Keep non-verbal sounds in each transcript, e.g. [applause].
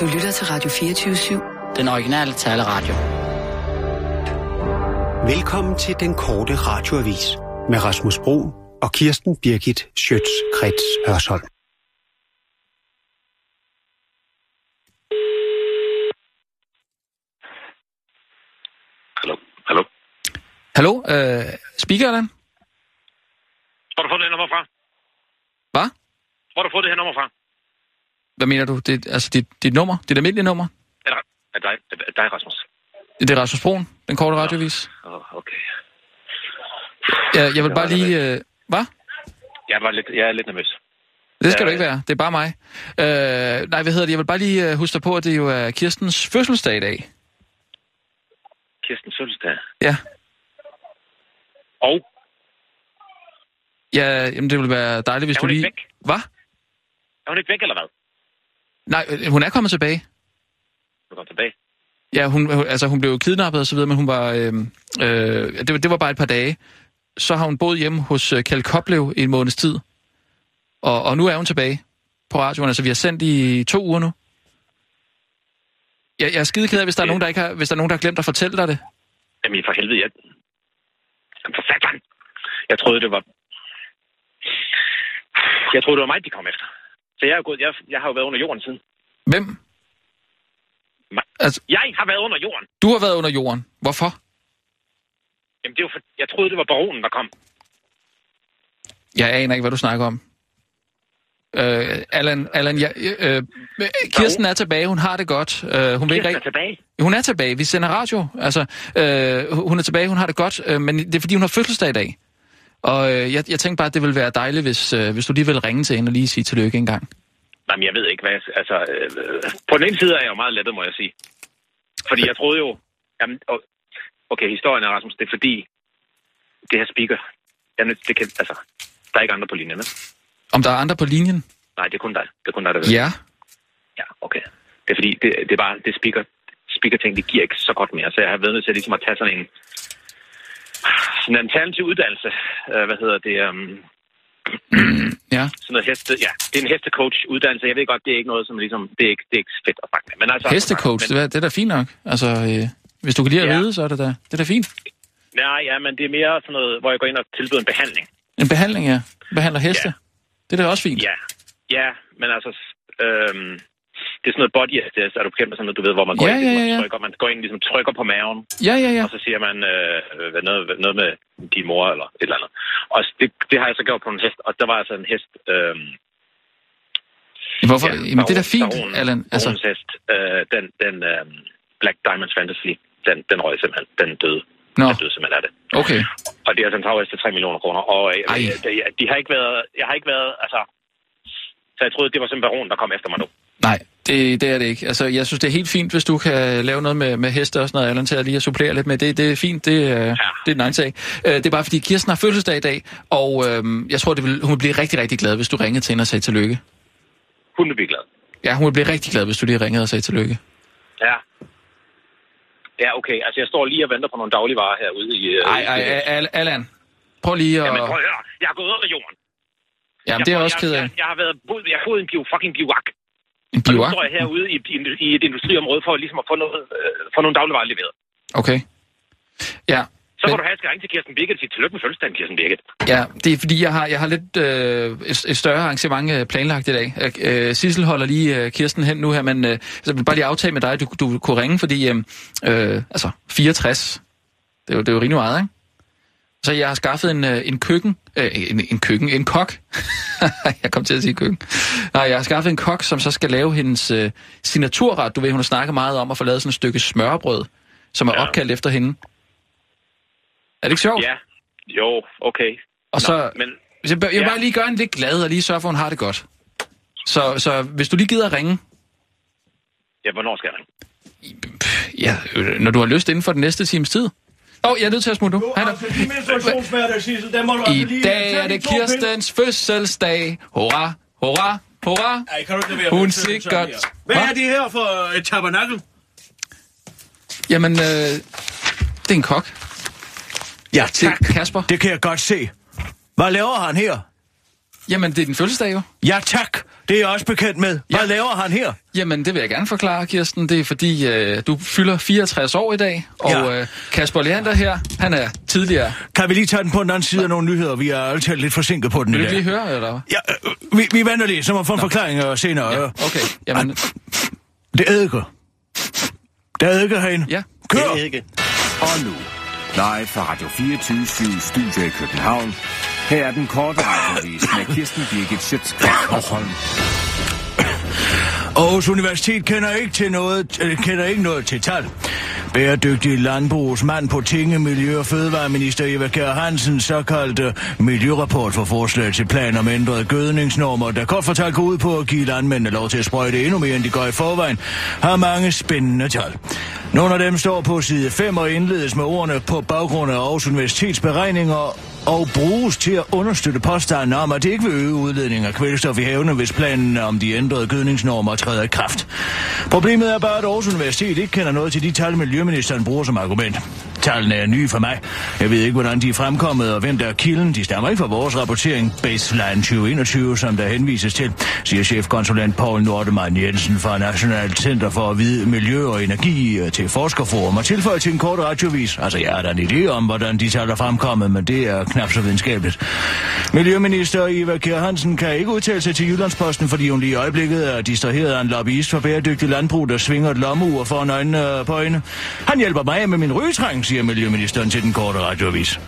Du lytter til Radio 24-7. Den originale taleradio. Velkommen til den korte radioavis med Rasmus Bro og Kirsten Birgit Schøtz-Krets Hørsholm. Hallo? Hallo? Hallo, øh, speaker Allan? Hvor har du fået det her nummer fra? Hvad? Hvor har du fået det her nummer fra? Hvad mener du? Det, altså dit, dit nummer? Dit almindelige nummer? Er det er dig, er dig, Rasmus? Det er Rasmus Broen, den korte radiovis. Åh, oh, okay. Jeg, jeg vil bare lige... Øh, hvad? Jeg, var lidt, jeg er lidt nervøs. Det skal Ja, du ikke være. Det er bare mig. Øh, nej, hvad hedder det? Jeg vil bare lige øh, huske dig på, at det jo er Kirstens fødselsdag i dag. Kirsten fødselsdag. Ja. Og Ja, jamen det ville være dejligt, hvis Er du lige... væk? Hvad? er hun ikke væk, eller hvad? Nej, øh, hun er kommet tilbage. Du kommer tilbage. Ja, hun, hun- altså, hun blev kidnappet og så videre, men hun var... Øh, øh, det, var- det var bare et par dage. Så har hun boet hjemme hos øh, Kjeld Koplev i en måneds tid. Og, og nu er hun tilbage på radioen. Altså, vi har sendt i to uger nu. Jeg, jeg er skide ked af, hvis der, er nogen, der ikke har, hvis der er nogen, der har glemt at fortælle dig det. Jamen, for helvede, jeg... Jamen, for satan. Jeg troede, det var... Jeg troede, det var mig, de kom efter. Så jeg, er gået, jeg, jeg har jo været under jorden siden. Hvem? Altså, Jeg har været under jorden. du har været under jorden. Hvorfor? Jamen, det er jo for... Jeg troede, det var baronen, der kom. Jeg aner ikke, hvad du snakker om. Øh, Allan, Allan ja, øh, Kirsten er tilbage, hun har det godt. Øh, hun, vil ikke Kirsten er tilbage. hun er tilbage, vi sender radio. Altså, øh, hun er tilbage, hun har det godt, øh, men det er fordi, hun har fødselsdag i dag. Og øh, jeg, jeg tænkte bare, at det ville være dejligt, hvis, øh, hvis du lige ville ringe til hende og lige sige tillykke en gang. Nej, men jeg ved ikke, hvad jeg... Altså, øh, på den ene side er jeg jo meget lettet, må jeg sige. Fordi jeg troede jo... Jamen, okay, historien er, Rasmus, det er fordi, det her speaker... Jeg, nødt- det kan, altså, der er ikke andre på linjen, vel? Om der er andre på linjen? Nej, det er kun dig. Det er kun dig, der ved. Ja. Ja, okay. Det er fordi, det, det er bare, det speaker, speaker ting, det giver ikke så godt mere. Så jeg har været nødt til ligesom at tage sådan en, sådan en alternativ uddannelse. Uh, hvad hedder det? Um, [clears throat] Ja. sådan noget heste, ja, det er en hestecoach uddannelse. Jeg ved godt, det er ikke noget, som ligesom, det er ikke, det er ikke fedt at snakke med. Men altså, Hestecoach, men, det, er- det er da fint nok. Altså, øh, hvis du kan lide at Ja. ride, så er det da, det er da fint. Nej, ja, men det er mere sådan noget, hvor jeg går ind og tilbyder en behandling. En behandling, ja. Behandler heste. Ja. Det er da også fint. Ja, ja, men altså, øhm, det er sådan noget body assist, er du bekendt med sådan noget, du ved, hvor man går Ja, ind, ja, ja, ja. og trykker, man går ind, ligesom trykker på maven, Ja, ja, ja. og så siger man øh, hvad- noget, noget med din mor eller et eller andet. Og det, det har jeg så gjort på en hest, og der var altså en hest, øhm, Hvorfor? Jamen, det er da fint, baron- Allan. Altså, baronens hest, øh, den, den øh, Black Diamonds Fantasy, den, den røg simpelthen, den døde. Nå. Den døde simpelthen af det. okay. Og det er altså en taghest til 3 millioner kroner. Og øh, Ej. de, de, har ikke været, jeg har ikke været, altså, så jeg troede, det var simpelthen baron, der kom efter mig nu. Nej, det, det er det ikke. Altså, jeg synes, det er helt fint, hvis du kan lave noget med, med heste og sådan noget, Allan, til at lige at supplere lidt med. Det, det er fint, det, er- det er en anden sag. Øh, Det er bare, fordi Kirsten har fødselsdag i dag, og øhm, jeg tror, det vil, hun vil blive rigtig, rigtig glad, hvis du ringede til hende og sagde tillykke. Hun vil blive glad. Ja, hun vil blive rigtig glad, hvis du lige ringede og sagde tillykke. Ja. Ja, okay. Altså, jeg står lige og venter på nogle dagligvarer herude i... øh, Ej, ej, ej, Al- Allan. Prøv lige at... Jamen, prøv at høre. Jeg har gået under jorden. Jamen, det er jeg også jeg, ked af. Jeg, jeg, har været jeg har boet i en bio, fucking biwak. En Og nu står jeg herude i, i, i et industriområde for ligesom at få, noget, øh, få nogle dagligvarer leveret. Okay. Ja, Så Men- må du have, ringe til Kirsten Birgit og sige tillykke med fødselsdagen, Kirsten Birgit. Ja, det er fordi, jeg har, jeg har lidt øh, et, et større arrangement øh, planlagt i dag. Øh, Sissel holder lige øh, Kirsten hen nu her, men øh, så jeg vil bare lige aftale med dig, at du, du kunne ringe, fordi øh, øh, altså 64, det er, jo, det er jo rimelig meget, ikke? Så jeg har skaffet en, øh, en køkken, øh, en, en køkken, en kok. [laughs] jeg kom til at sige køkken. Nej, jeg har skaffet en kok, som så skal lave hendes øh, signaturret. Du ved, hun har snakket meget om at få lavet sådan et stykke smørbrød, som er Ja. opkaldt efter hende. Er det ikke sjovt? Ja. Jo, okay. Og Nå, så, Men jeg jeg Ja. bare lige gøre hende lidt glad og lige sørge for, at hun har det godt. Så, så hvis du lige gider at ringe, ja, hvornår skal jeg ringe? ja, øh, når du har lyst inden for den næste times tid. Åh, oh, jeg er nødt til at smutte nu. Hej da. I dag er det Kirstens fødselsdag. Hurra, hurra, hurra. Ej, kan du ikke lade være Hun sikkert-? Hvad Hva? er det her for et tabernakel? Jamen, øh, det er en kok. Ja, Det er Kasper. Det kan jeg godt se. Hvad laver han her? Jamen, det er din fødselsdag jo. Ja, tak. Det er jeg også bekendt med. Hvad Ja. laver han her? Jamen, det vil jeg gerne forklare, Kirsten. Det er fordi, øh, du fylder 64 år i dag, og Ja. øh, Kasper Leander her, han er tidligere... Kan vi lige tage den på den anden side af nogle nyheder? Vi er altid lidt forsinket på den Vil du lige høre, eller hvad? Ja, øh, vi, vi venter lige, så må få en forklaring øh, senere. Ja, Ja. okay. Jamen, Det er eddike. Der er eddike herinde. ja. Kør! Ikke. Og nu, live fra Radio 24 Studio i København. Her er den korte radiovis med Kirsten Birgit Schøtzgrads Hasholm. Aarhus Universitet kender ikke, til noget, øh, kender ikke noget til tal. Bæredygtig landbrugsmand på Tinge, Miljø- og Fødevareminister Eva Kjær Hansen såkaldte miljørapport for forslag til plan om ændrede gødningsnormer, der kort fortalt går ud på at give landmændene lov til at sprøjte endnu mere, end de gør i forvejen, har mange spændende tal. Nogle af dem står på side 5 og indledes med ordene på baggrund af Aarhus Universitets beregninger og bruges til at understøtte påstanden om, at det ikke vil øge udledning af kvælstof i havene, hvis planen om de ændrede gødningsnormer træder i kraft. Problemet er bare, at Aarhus Universitet ikke kender noget til de tal, Miljøministeren bruger som argument. Tallene er nye for mig. Jeg ved ikke, hvordan de er fremkommet, og hvem der er kilden. De stammer ikke fra vores rapportering Baseline 2021, som der henvises til, siger chefkonsulent Paul Nordemann Jensen fra Nationalt Center for at vide miljø og energi øh, til Forskerforum og tilføjer til en kort radiovis. Altså, jeg har da en idé om, hvordan de tal er fremkommet, men det er knap så videnskabeligt. Miljøminister Eva Kjær Hansen kan ikke udtale sig til Jyllandsposten, fordi hun lige i øjeblikket er distraheret af en lobbyist for bæredygtig landbrug, der svinger et lommeur foran øjnene øh, på øjne. Han hjælper mig med min rygetræng, siger Miljøministeren til den korte radiovis.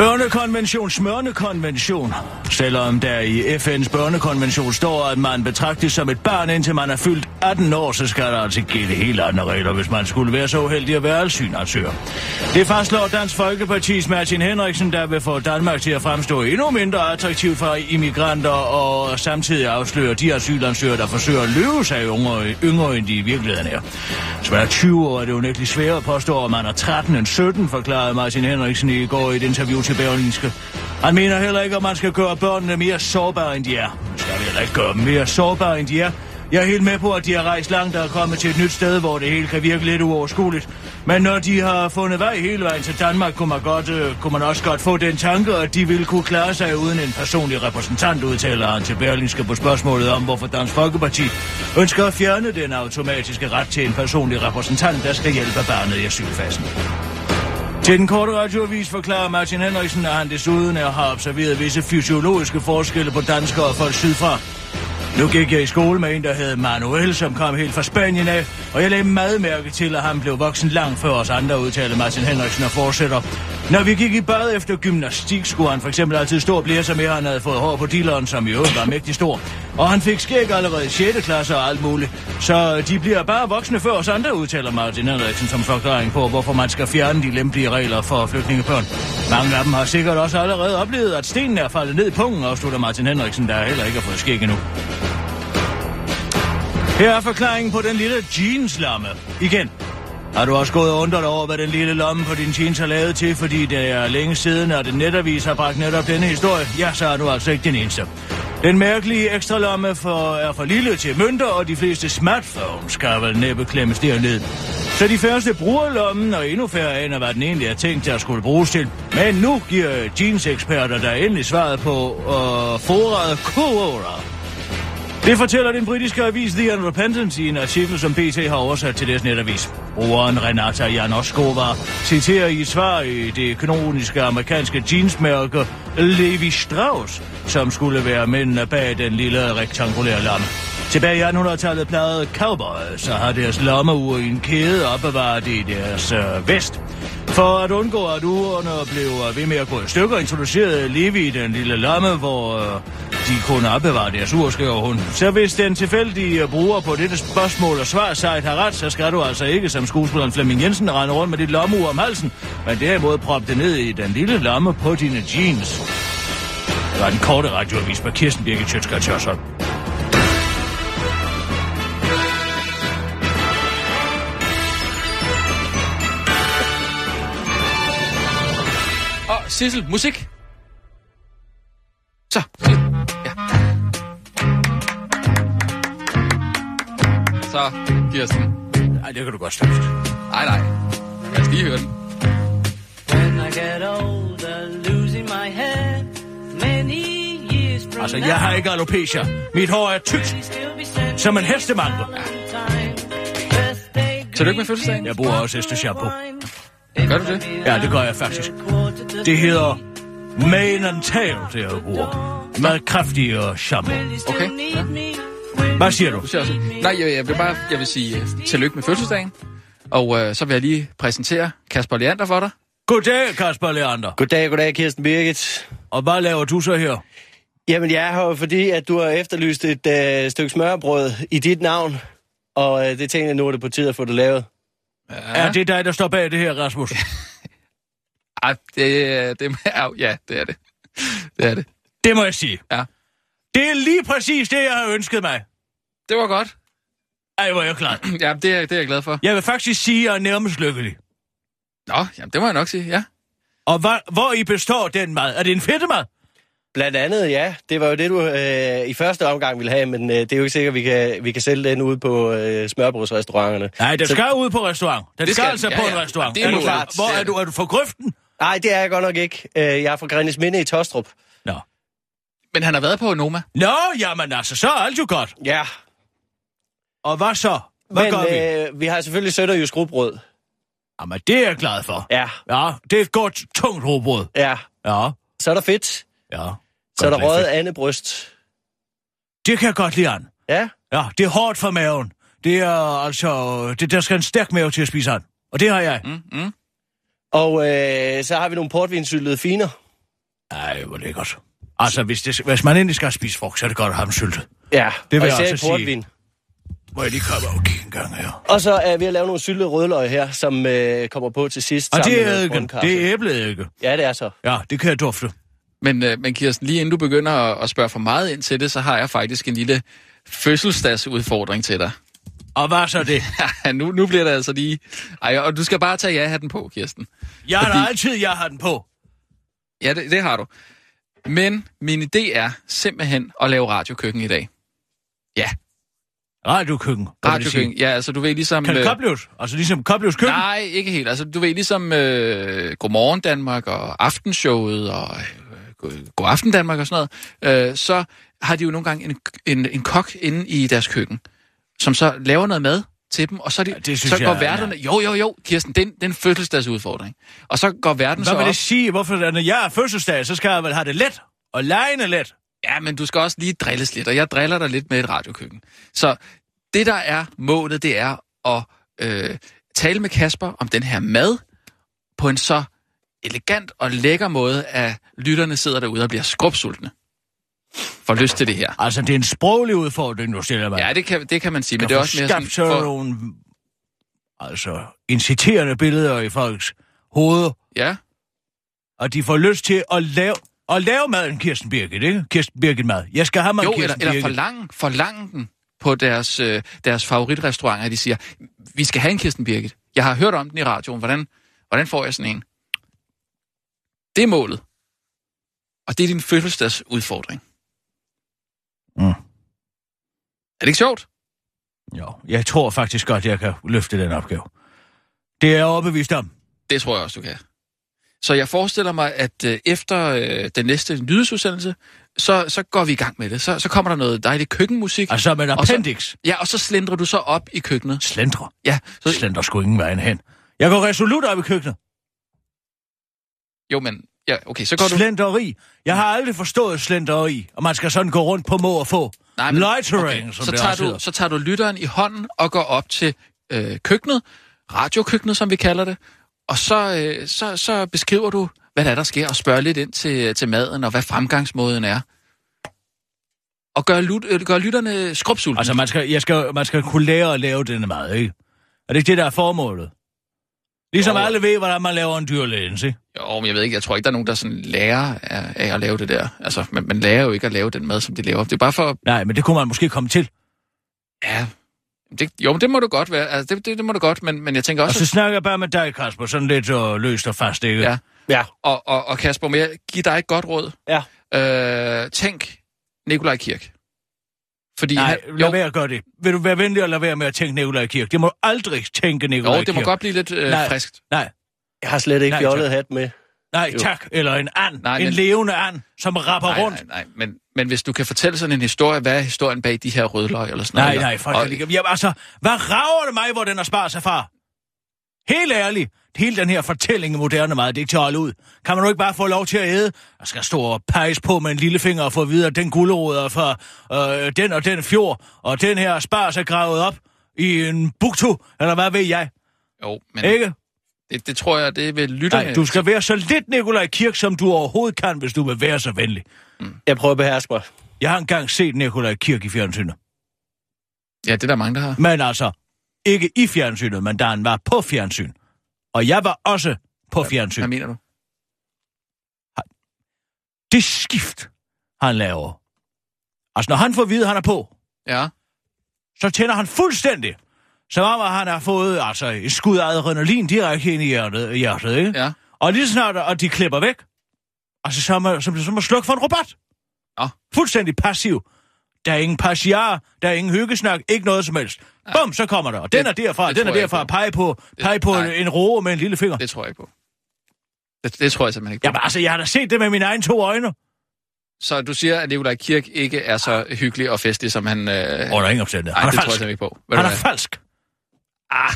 Børnekonvention, smørnekonvention. Selvom der i FN's børnekonvention står, at man betragtes som et barn, indtil man er fyldt 18 år, så skal der altså gælde helt andre regler, hvis man skulle være så uheldig at være asylansøger. Det fastslår Dansk Folkepartis Martin Henriksen, der vil få Danmark til at fremstå endnu mindre attraktivt for immigranter, og samtidig afsløre de asylansøgere, der forsøger at løbe sig yngre, yngre end de i virkeligheden er. Som er 20 år er det unægteligt sværere at påstå, at man er 13 end 17, forklarede Martin Henriksen i går i et interview til Berlinske. Han mener heller ikke, at man skal gøre børnene mere sårbare, end de er. Man skal vi heller ikke gøre dem mere sårbare, end de er. Jeg er helt med på, at de har rejst langt og er kommet til et nyt sted, hvor det hele kan virke lidt uoverskueligt. Men når de har fundet vej hele vejen til Danmark, kunne man, godt, øh, kunne man også godt få den tanke, at de ville kunne klare sig uden en personlig repræsentant, udtaler han til Berlinske på spørgsmålet om, hvorfor Dansk Folkeparti ønsker at fjerne den automatiske ret til en personlig repræsentant, der skal hjælpe barnet i asylfasen. Til den korte radioavis forklarer Martin Henriksen, at han desuden er, har observeret visse fysiologiske forskelle på danskere og folk sydfra. Nu gik jeg i skole med en, der hed Manuel, som kom helt fra Spanien af, og jeg lagde meget mærke til, at han blev voksen langt før os andre, udtaler Martin Henriksen og fortsætter. Når vi gik i bad efter gymnastik, skulle han for eksempel altid stå og blæse med, han havde fået hår på dilleren, som i øvrigt var mægtig stor. Og han fik skæg allerede i 6. klasse og alt muligt. Så de bliver bare voksne før os andre, udtaler Martin Henriksen som forklaring på, hvorfor man skal fjerne de lempelige regler for flygtningebørn. Mange af dem har sikkert også allerede oplevet, at stenen er faldet ned i pungen, afslutter Martin Henriksen, der heller ikke har fået skæg endnu. Her er forklaringen på den lille jeanslamme. Igen. Har du også gået og undret over, hvad den lille lomme på din jeans har lavet til, fordi det er længe siden, at den netavis har bragt netop denne historie? Ja, så er du altså ikke den eneste. Den mærkelige ekstra lomme for, er for lille til mønter, og de fleste smartphones skal vel næppe klemmes derned. Så de første bruger lommen, og endnu færre aner, hvad den egentlig er tænkt til at skulle bruges til. Men nu giver jeans-eksperter der endelig svaret på øh, foret Quora. Det fortæller den britiske avis The Independent i en artikel, som BT har oversat til deres netavis. Brugeren Renata Janoskova citerer i et svar i det kanoniske amerikanske jeansmærke Levi Strauss, som skulle være mændene bag den lille rektangulære lomme. Tilbage i 1800-tallet plejede cowboys så har deres lommeur i en kæde opbevaret i deres øh, vest. For at undgå, at ugerne blev ved med at gå i stykker, introducerede Levi den lille lomme, hvor øh, de kunne opbevare deres ur, skriver hun. Så hvis den tilfældige bruger på dette spørgsmål og svar sejt har ret, så skal du altså ikke som skuespilleren Flemming Jensen rende rundt med dit lommeur om halsen, men derimod proppe det ned i den lille lomme på dine jeans. Det var den korte radioavis med Kirsten Birgit Sjøtskrets Sissel, musik. Så, Sissel. Ja. Så, Kirsten. Nej, det kan du godt støtte. Nej, nej. Lad os lige høre den. When I get older, losing my head, many years from Altså, jeg har ikke alopecia. Mit hår er tykt, som en hestemango. Tillykke med fødselsdagen. Jeg bruger også hesteshampoo. Gør du det? Ja, det gør jeg faktisk. Det hedder Mane and Tail, det jeg bruger. Meget kraftigere shampoo. Okay. Ja. Hvad siger du? Du siger også. Nej, jeg, jeg vil bare jeg vil sige uh, tillykke med fødselsdagen. Og øh, så vil jeg lige præsentere Kasper Leander for dig. Goddag, Kasper Leander. Goddag, goddag, Kirsten Birgit. Og hvad laver du så her? Jamen, jeg er her jo, fordi, at du har efterlyst et øh, stykke smørbrød i dit navn. Og øh, det tænker jeg, nu er det på tide at få det lavet. Ja. Er det dig, der står bag det her, Rasmus? [laughs] Ej, det, det, ja, det er det. Det er det. Det må jeg sige. Ja. Det er lige præcis det, jeg har ønsket mig. Det var godt. Ej, hvor er jeg glad. [clears throat] Ja, det er, det er jeg glad for. Jeg vil faktisk sige, at jeg er nærmest lykkelig. Nå, jamen, det må jeg nok sige, ja. Og hvad, hvor I består den mad? Er det en fedtemad? Blandt andet, ja. Det var jo det, du øh, i første omgang ville have, men øh, det er jo ikke sikkert, at vi kan, vi kan sælge den ude på øh, smørbrødsrestauranterne. Nej, den Så- skal ud på restaurant. Den Det skal, skal- altså ja, på ja. en restaurant. Det er du, klart. Hvor er er du? Er du for grøften? Nej, det er jeg godt nok ikke. Øh, jeg er fra Grænis Minde i Tostrup. Nå. Men han har været på Noma. Nå, jamen altså, så er alt jo godt. Ja, Og hvad så? Hvad men gør vi? øh, vi har selvfølgelig sønderjysk rugbrød. Jamen, det er jeg glad for. Ja, Ja, det er et godt, tungt robrød. ja. Ja, Så er der fedt. Ja. Så er der røget fedt. andebryst. Det kan jeg godt lide, an. Ja, Ja, det er hårdt for maven. Det er altså... Det, der skal en stærk mave til at spise an. Og det har jeg. Mm, mm. og øh, så har vi nogle portvinsyltede finer. Ej, hvor lækkert. Altså, hvis, det, hvis man endelig skal spise frugt, så er det godt at have dem syltet. Ja, vil og jeg især også portvin. Må jeg lige komme og kigge en gang her? Og så er vi at lave nogle syltede rødløg her, som øh, kommer på til sidst. Og sammen det med er brøndkaffe. Det er æbleeddike. Ja, det er så. Ja, det kan jeg dufte. Men, øh, men Kirsten, lige inden du begynder at, at spørge for meget ind til det, så har jeg faktisk en lille fødselsdagsudfordring til dig. Og hvad så det? [laughs] Ja, nu, nu bliver det altså lige... Ej, og du skal bare tage ja-hatten på, Kirsten. Jeg har Fordi- altid, jeg har den på. Ja, det, det har du. Men min idé er simpelthen at lave radiokøkken i dag. Ja, Radiokøkken. radiokøkken. Ja, altså du ved ligesom... Kan det øh, kobles? Altså ligesom kobles køkken? Nej, ikke helt. Altså, du ved, ligesom øh, Godmorgen Danmark og Aftenshowet og God- God Aften Danmark og sådan noget, øh, så har de jo nogle gange en, en, en kok inde i deres køkken, som så laver noget mad til dem, og så, de, Ja, det så går jeg, værterne... Jo, jo, jo, Kirsten, det er en, det er en fødselsdagsudfordring. Og så går verden så Hvad vil op... det sige? Hvorfor, når jeg er fødselsdag, så skal jeg vel have det let? Og lejende let? Ja, men du skal også lige drilles lidt, og jeg driller dig lidt med et radiokøkken. Så det, der er målet, det er at øh, tale med Kasper om den her mad på en så elegant og lækker måde, at lytterne sidder derude og bliver skrubsultne. Får lyst til det her. Altså, det er en sproglig udfordring, du stiller mig. Ja, det kan, det kan man sige, men det er også mere skabt sådan... For, nogle altså, inciterende billeder i folks hoveder, ja, og de får lyst til at lave, at lave maden Kirsten Birgit, ikke? Kirsten Birgit mad. Jeg skal have mad jo, eller, Kirsten eller Birgit. forlange, forlange den på deres, øh, deres favoritrestauranter. De siger, vi skal have en Kirsten Birgit. Jeg har hørt om den i radioen. Hvordan, hvordan får jeg sådan en? Det er målet. Og det er din fødselsdagsudfordring. Mm. Er det ikke sjovt? Jo, jeg tror faktisk godt, jeg kan løfte den opgave. Det er jeg overbevist om. Det tror jeg også, du kan. Så jeg forestiller mig, at øh, efter øh, den næste nyhedsudsendelse, så, så går vi i gang med det. Så, så kommer der noget dejligt køkkenmusik. Altså med en Og så- appendix. Ja, og så slendrer du så op i køkkenet. Slendre. Ja, så, Slender sgu ingen vejen hen. Jeg går resolut op i køkkenet. Jo, men... Ja, okay, så går du... Slenderi. Jeg har aldrig forstået slenderi, og man skal sådan gå rundt på må og få. Nej, men- Loitering, okay, som så det tager du, hedder. Så tager du lytteren i hånden og går op til øh, køkkenet, radiokøkkenet, som vi kalder det, og så, øh, så, så beskriver du, hvad der er, der sker, og spørger lidt ind til, til maden, og hvad fremgangsmåden er. Og gør, lut, øh, gør lytterne skrubsultne. Altså, man skal, jeg skal, man skal kunne lære at lave denne mad, ikke? Er det ikke det, der er formålet? Ligesom Jo. alle ved, hvordan man laver en dyrlægens, ikke? Jo, men jeg ved ikke, jeg tror ikke, der er nogen, der sådan lærer af, af at lave det der. Altså, man, man lærer jo ikke at lave den mad, som de laver. Det er bare for, Nej, men det kunne man måske komme til. ja... Det, jo, men det må du godt være. Altså, det, det, det må du godt, men, men jeg tænker Og også... så snakker jeg bare med dig, Kasper, sådan lidt uh, løst og fast, ikke? Ja. Ja, Og, og, og Kasper, må jeg give dig et godt råd? ja. Øh, tænk Nikolaj Kirk. Fordi Nej, han, lad jo, være at gøre det. Vil du være venlig at lade være med at tænke Nikolaj Kirk? Det må du aldrig tænke Nikolaj jo, det må Kirk. godt blive lidt øh, Nej. friskt. Nej, Jeg har slet ikke Nej, fjollet hat med. Nej, Jo. tak. Eller en and. Nej, en men- levende and, som rapper Nej, rundt. nej, nej. Men, men hvis du kan fortælle sådan en historie, hvad er historien bag de her rødløg eller sådan Nej, noget? nej, eller- folk og, lige... Jamen, altså, hvad rager det mig, hvor den har sparet sig fra? Helt ærligt. Hele den her fortælling i moderne meget, det er ikke til at holde ud. Kan man nu ikke bare få lov til at æde? Og skal stå og pege på med en lillefinger og få at vide, at den gulerod er fra øh, den og den fjord, og den her spars er gravet op i en buktu, eller hvad ved jeg, Jo, men ikke? det, det tror jeg, det vil lytterne... Nej, du skal være så lidt Nikolaj Kirk, som du overhovedet kan, hvis du vil være så venlig. Jeg prøver at beherske mig. Jeg har engang set Nikolaj Kirk i fjernsynet. Ja, det er der mange, der har. Men altså, ikke i fjernsynet, men da han var på fjernsyn. Og jeg var også på fjernsyn. Hvad mener du? Det skift, han laver. Altså, når han får at vide, at han er på, Ja. så tænder han fuldstændig. Som om, at han har fået altså, et skud af adrenalin direkte ind i hjertet, hjertet ikke? Ja. Og lige så snart, at de klipper væk, altså, så er man, som, som at slukke for en robot. Nå. Fuldstændig passiv. Der er ingen passiar, der er ingen hyggesnak, ikke noget som helst. Bum, så kommer der. Og den Det- er derfra, det den er derfra. ikke på. Pege på, pege på en, en roe med en lille finger. Det tror jeg ikke på. Det, det tror jeg simpelthen ikke på. Jamen altså, jeg har da set det med mine egne to øjne. Så du siger, at Nikolaj Kirk ikke er så hyggelig og festlig, som han... Øh... Under ingen omstændighed. Nej, er det tror jeg falsk. simpelthen ikke på. Ved Han er falsk. Ah.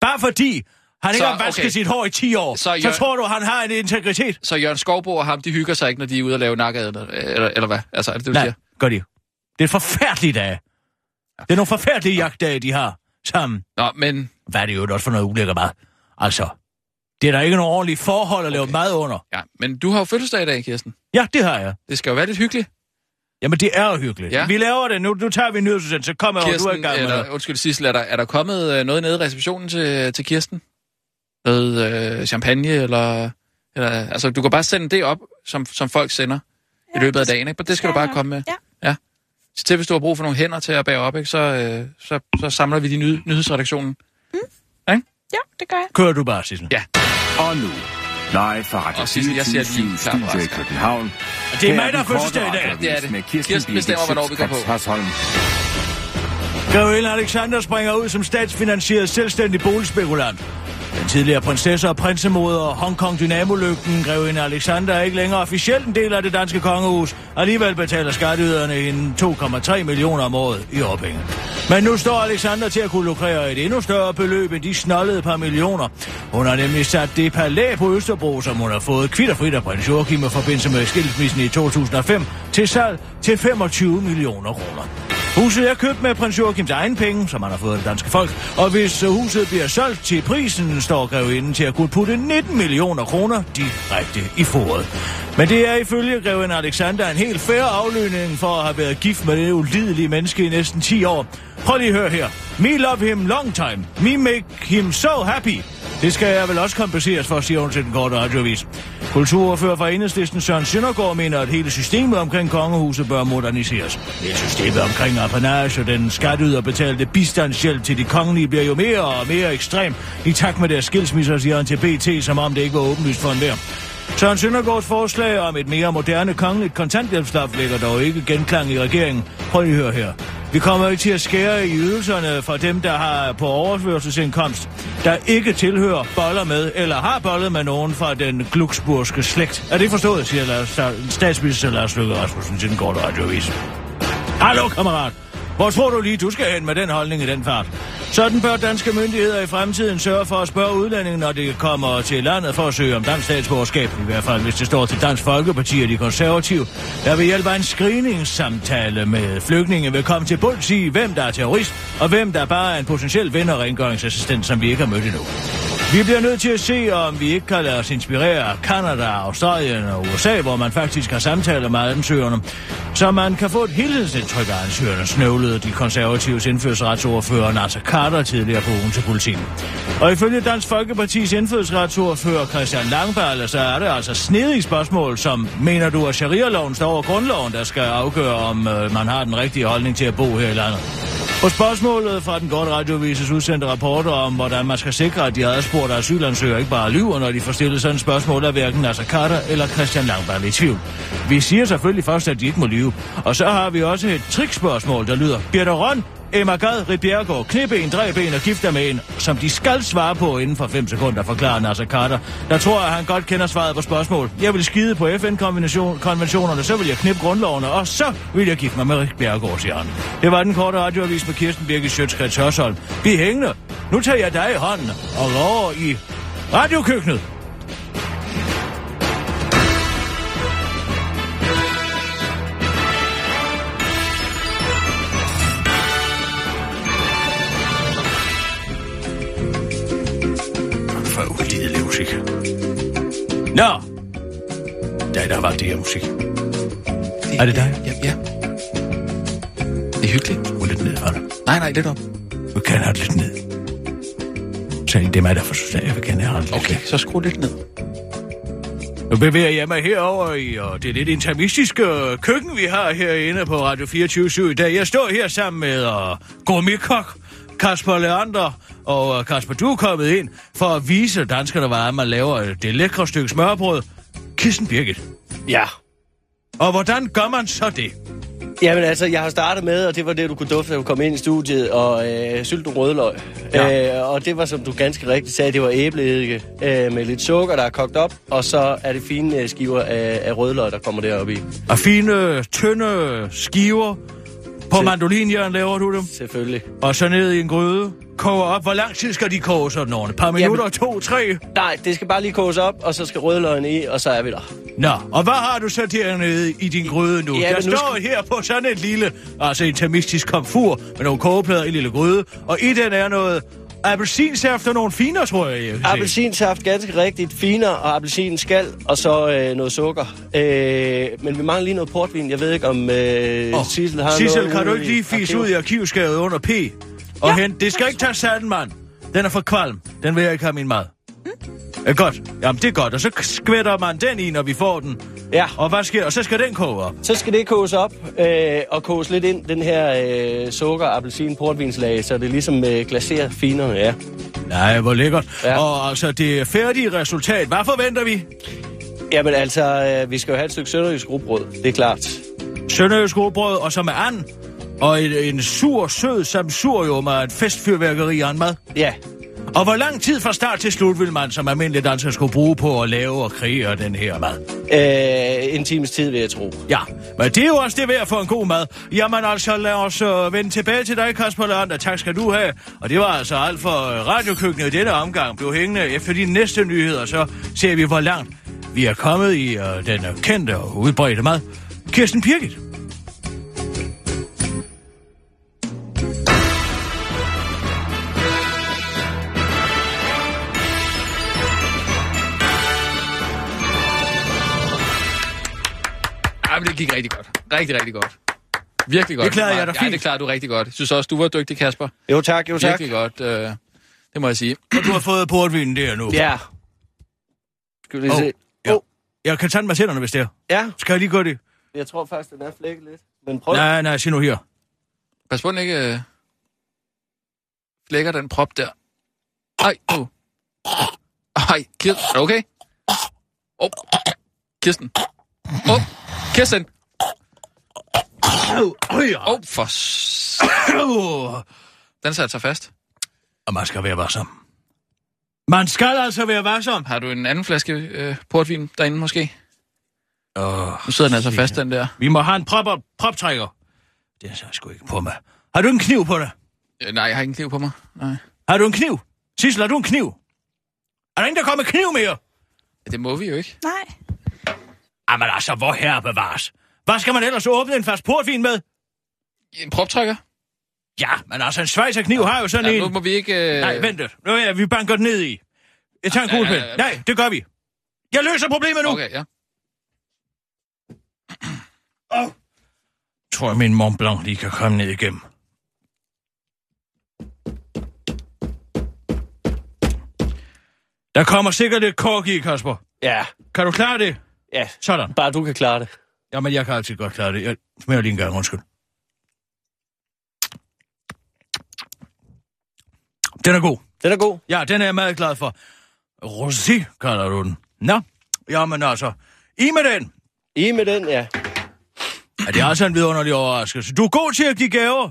Bare fordi han ikke Så, har vasket okay. sit hår i 10 år, Så så, Jørgen- tror du, han har en integritet? Så Jørgen Skovbo og ham, de hygger sig ikke, når de er ude og lave nakkead, eller, eller hvad? Altså, er det det, du Nej, siger? gør de. Det er forfærdelige dage. Det er nogle forfærdelige jagtdage, de har sammen. Nå, men Hvad er det jo også for noget ulækker mad? Altså, det er der ikke nogen ordentlige forhold at lave Okay. mad under. Ja, men du har jo fødselsdag i dag, Kirsten. Ja, det har jeg. Det skal jo være lidt hyggeligt. Jamen, det er jo hyggeligt. Ja. Vi laver det. Nu, nu tager vi en nyhedsudsendelse, så kommer jeg over, du er i Kirsten, gang med eller, det. undskyld Sissel, er der, er der kommet øh, noget nede i receptionen til, til Kirsten? Noget øh, champagne, eller, eller... Altså, du kan bare sende det op, som, som folk sender ja, i løbet af dagen, ikke? Men det skal du bare komme med. Ja. Ja. Så til, hvis du har brug for nogle hænder til at bære op, ikke? Så, øh, så, så samler vi de ny, nyhedsredaktionen. Ja, det gør jeg. Kører du bare, Sissel. Ja. Og nu, live fra Radio Og Sissel, jeg siger 24 lige klar Studio i. København. Det er mig, der har fødselsdag i dag. Det er det. Med Kirsten, Kirsten bestemmer, hvornår vi går på. Hasholm. Grevinde Alexander springer ud som statsfinansieret selvstændig boligspekulant. Den tidligere prinsesse og prinsemoder Hongkong Dynamo-lygten, Grevinde Alexander, er ikke længere officielt en del af det danske kongehus. Alligevel betaler skatteyderne hende 2,3 millioner om året i årpenge. Men nu står Alexander til at kunne lukrere et endnu større beløb end de snollede par millioner. Hun har nemlig sat det palæ på Østerbro, som hun har fået kvitterfrit af prins Joachim i forbindelse med skilsmissen i 2005, til salg til 25 millioner kroner. Huset er købt med prins Joachims egen penge, som han har fået af det danske folk, og hvis øh, huset bliver solgt til prisen, står grevinden til at kunne putte 19 millioner kroner direkte i foret. Men det er ifølge greven Alexander en helt færre aflønning for at have været gift med det ulidelige menneske i næsten 10 år. Prøv lige at høre her. Me love him long time. Me make him so happy. Det skal jeg vel også kompenseres for, siger hun til den korte radiovis. Kulturordfører fra Enhedslisten Søren Søndergaard mener, at hele systemet omkring kongehuset bør moderniseres. Det systemet omkring apanage og den skatteyderbetalte bistandshjælp til de kongelige bliver jo mere og mere ekstrem i takt med deres skilsmisser, siger han til BT, som om det ikke var åbenlyst for enhver. Søren Søndergaards forslag om et mere moderne kongeligt kontanthjælpsloft ligger dog ikke genklang i regeringen. Prøv lige at høre her. Vi kommer ikke til at skære i ydelserne for dem, der har på overførselsindkomst, der ikke tilhører boller med, eller har bollet med nogen fra den glucksburgske slægt. Er det forstået, siger Lars, statsminister Lars Løkke Rasmussen til den korte radiovis. Hallo, kammerat. Hvor tror du lige, du skal hen med den holdning i den fart? Sådan bør danske myndigheder i fremtiden sørge for at spørge udlændinge, når de kommer til landet for at søge om dansk statsborgerskab. I hvert fald, hvis det står til Dansk Folkeparti og de konservative. Der vil hjælpe en screeningssamtale med flygtninge vil komme til bunds i, hvem der er terrorist, og hvem der bare er en potentiel ven og rengøringsassistent, som vi ikke har mødt endnu. Vi bliver nødt til at se, om vi ikke kan lade os inspirere af Kanada, Australien og USA, hvor man faktisk har samtaler med ansøgerne, så man kan få et helhedsindtryk af ansøgerne, snøvlede de konservatives indfødsretsordfører Nasser Carter tidligere på ugen til politikken. Og ifølge Dansk Folkepartis indfødsretsordfører Christian Langballe, så er det altså snedige spørgsmål, som mener du, at sharia-loven står over grundloven, der skal afgøre, om øh, man har den rigtige holdning til at bo her i landet. På spørgsmålet fra den godt radiovises udsendte rapporter om, hvordan man skal sikre, at de adspurgte asylansøgere ikke bare lyver, når de får stillet sådan et spørgsmål, er hverken Nasser Carter eller Christian Langballe i tvivl. Vi siger selvfølgelig først, at de ikke må lyve. Og så har vi også et trikspørgsmål, der lyder, Birte Røn, Emma Gad, Rit Bjergård, klippe en, dræbe en og gifter med en, som de skal svare på inden for 5 sekunder, forklarer Nasser Carter. Der tror jeg, han godt kender svaret på spørgsmål. Jeg vil skide på FN-konventionerne, så vil jeg knippe grundlovene, og så vil jeg gifte mig med Rit Bjergård, siger han. Det var den korte radioavis med Kirsten Birke Sjøtskrets Hørsholm. Bliv hængende. Nu tager jeg dig i hånden og lover i radiokøkkenet. Nå! Da der var det her musik. Er det dig? Ja, ja. Det er hyggeligt. Skru lidt ned det. Nej, nej, lidt op. Du kan have det lidt ned. Så det er mig, der får jeg vil gerne have det lidt Okay, så skru lidt ned. Nu bevæger jeg mig herover i, og det er lidt intermistiske øh, køkken, vi har herinde på Radio 24 i dag. Jeg står her sammen med uh, gourmetkok Kasper Leander, og uh, Kasper, du er kommet ind for at vise danskerne, hvordan man laver øh, det lækre stykke smørbrød. Kirsten Birgit. Ja. Og hvordan gør man så det? Jamen altså, jeg har startet med, og det var det, du kunne dufte, da du kom ind i studiet, og øh, sylt nogle rødløg. Ja. Øh, og det var, som du ganske rigtigt sagde, det var æbleeddike øh, med lidt sukker, der er kogt op, og så er det fine øh, skiver af, af rødløg, der kommer deroppe i. Og fine, tynde skiver. På Til- mandolinjern laver du dem. Selvfølgelig. Og så ned i en gryde. Koger op. Hvor lang tid skal de koge sådan nogle? Et par minutter, to, tre? Nej, det skal bare lige koges op, og så skal rødløgene i, og så er vi der. Nå, og hvad har du så dernede i din gryde nu? Ja, nu står skal- her på sådan et lille, altså intermistisk komfur med nogle kogeplader i en lille gryde, og i den er noget appelsinsaft og nogle finer, tror jeg, jeg. Appelsinsaft, ganske rigtigt, finer og appelsinskal, og så øh, noget sukker. Øh, men vi mangler lige noget portvin. Jeg ved ikke, om øh, Sissel har Sissel, noget kan du ikke lige fise ud i arkivskabet under P? Og ja. hente, det skal ikke tage sanden, mand. Den er for kvalm. Den vil jeg ikke have min mad. Mm. Godt. Jamen, det er godt. Og så skvætter man den i, når vi får den. Ja, Og hvad sker? Og så skal den koge op. så skal det koges op øh, og koges lidt ind, den her øh, sukker, appelsin, portvinslag, så det ligesom øh, glaserer finerne, ja. Nej, hvor lækkert. Ja. Og altså, det færdige resultat, hvad forventer vi? Jamen altså, øh, vi skal jo have et stykke sønderjysk rugbrød, det er klart. Sønderjysk rugbrød, og så med and. Og en, en sur, sød samsurium og et festfyrværkeri og en mad. Ja, Og hvor lang tid fra start til slut vil man som almindelig dansker skulle bruge på at lave og kreere den her mad? øh, en times tid vil jeg tro. Ja, men det er jo også det værd for en god mad. Jamen altså, lad os uh, vende tilbage til dig, Kasper Lander. Tak skal du have. Og det var altså alt for uh, radiokøkkenet i denne omgang. Bliv hængende efter de næste nyheder, så ser vi, hvor langt vi er kommet i uh, den kendte og udbredte mad. Kirsten Birgit. Rigtig godt. Rigtig, godt. Virkelig godt. Det klarede jeg Ja, fint. det klarede du rigtig godt. Jeg synes også, du var dygtig, Kasper. Jo tak, jo tak. Virkelig godt. Øh, det må jeg sige. Og du har fået portvinen der nu. Ja. Skal vi lige Åh, se? ja. Åh, Jeg kan tage den med tænderne, hvis det er. ja, Skal jeg lige gå det? jeg tror faktisk, den er flækket lidt. Men prøv. Nej, nej, sig nu her. Pas på, den ikke øh, flækker den prop der. Ej, oh. Ej, Kirsten, er du okay? Oh. Kirsten. Oh, Kirsten. Oh, Oh, for... Den satte sig fast. Og man skal være varsom. Man skal altså være varsom. Har du en anden flaske øh, portvin derinde måske? Oh, Nu sidder den altså fast, den der. Vi må have en prop proptrækker. Det er så sgu ikke på mig. Har du en kniv på dig? Øh, nej, jeg har ingen kniv på mig. Nej. Har du en kniv? Sissel, har du en kniv? Er der ingen, der kommer med kniv mere? Ja, Det må vi jo ikke. Nej. Jamen altså, hvor herre bevares. Hvad skal man ellers åbne en fast portvin med? En proptrækker? Ja, men altså, en svejserkniv har jo sådan Ja, en... nu må vi ikke... Øh... Nej, vent lidt. Nu er vi banker den ned i. Jeg tager en Ja, ja, kuglepen. ja, ja. Nej, det gør vi. Jeg løser problemet nu. Okay, ja. Oh. Tror jeg, min Mont Blanc lige kan komme ned igennem. Der kommer sikkert et kork i, Kasper. Ja, Kan du klare det? ja. Sådan. Bare du kan klare det. Jamen, jeg kan altid godt klare det. Jeg smager lige en gang, undskyld. Den er god. Den er god. Ja, den er jeg meget glad for. Rosé, kalder du den. Nå, jamen altså. I med den. I med den, ja. Ja, det er altså en vidunderlig overraskelse. Du er god til at give gaver.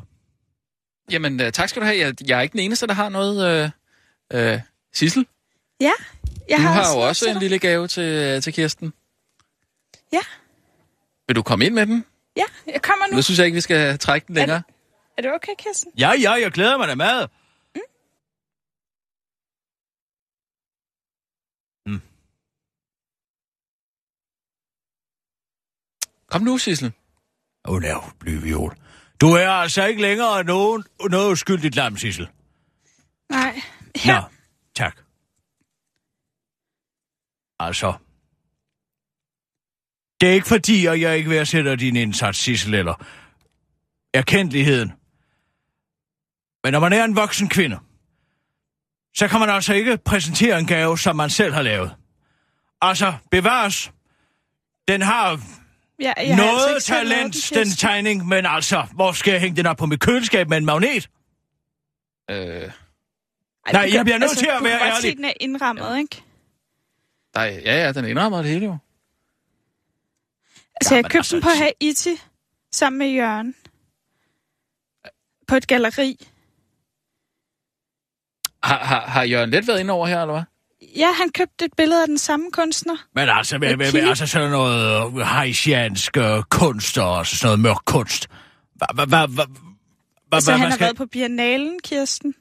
Jamen, øh, tak skal du have. Jeg, jeg er ikke den eneste, der har noget. Øh, øh, Sissel, Ja, jeg du har, har også jo også en lille gave til, øh, til Kirsten. Ja. Vil du komme ind med den? Ja, jeg kommer nu. Nu synes jeg ikke, vi skal trække den længere. Er det okay, Kirsten? Ja, ja, jeg glæder mig da meget. Kom nu, Sissel. Hun er jo blyviol. Du er altså ikke længere nogen, noget uskyldigt lam, Sissel. Nej. Her. Nå, tak. Altså. Det er ikke fordi, at jeg ikke værdsætter din indsats, Sissel, eller erkendeligheden. Men når man er en voksen kvinde, så kan man altså ikke præsentere en gave, som man selv har lavet. Altså, bevares. Den har Ja, jeg har altså noget selv lavet talent, den, den Kirsten. tegning, men altså, hvor skal jeg hænge den op på mit køleskab med en magnet? Øh, Ej, Nej, du jeg bliver nødt til at du være kan godt ærlig. se, den er indrammet, ikke? nej, ja, ja, den indrammer det hele jo. Altså, jeg købte den på altså- Haiti sammen med Jørgen. På et galleri. Har, har, har Jørgen Let været inde over her, eller hvad? Ja, han købte et billede af den samme kunstner. Men altså, med, med, med, altså sådan noget øh, haitiansk øh, kunst og altså sådan noget mørk kunst. Hvad, hvad, hvad, hvad, hvad, Altså, hvad, han har skal... været på Biennalen, Kirsten.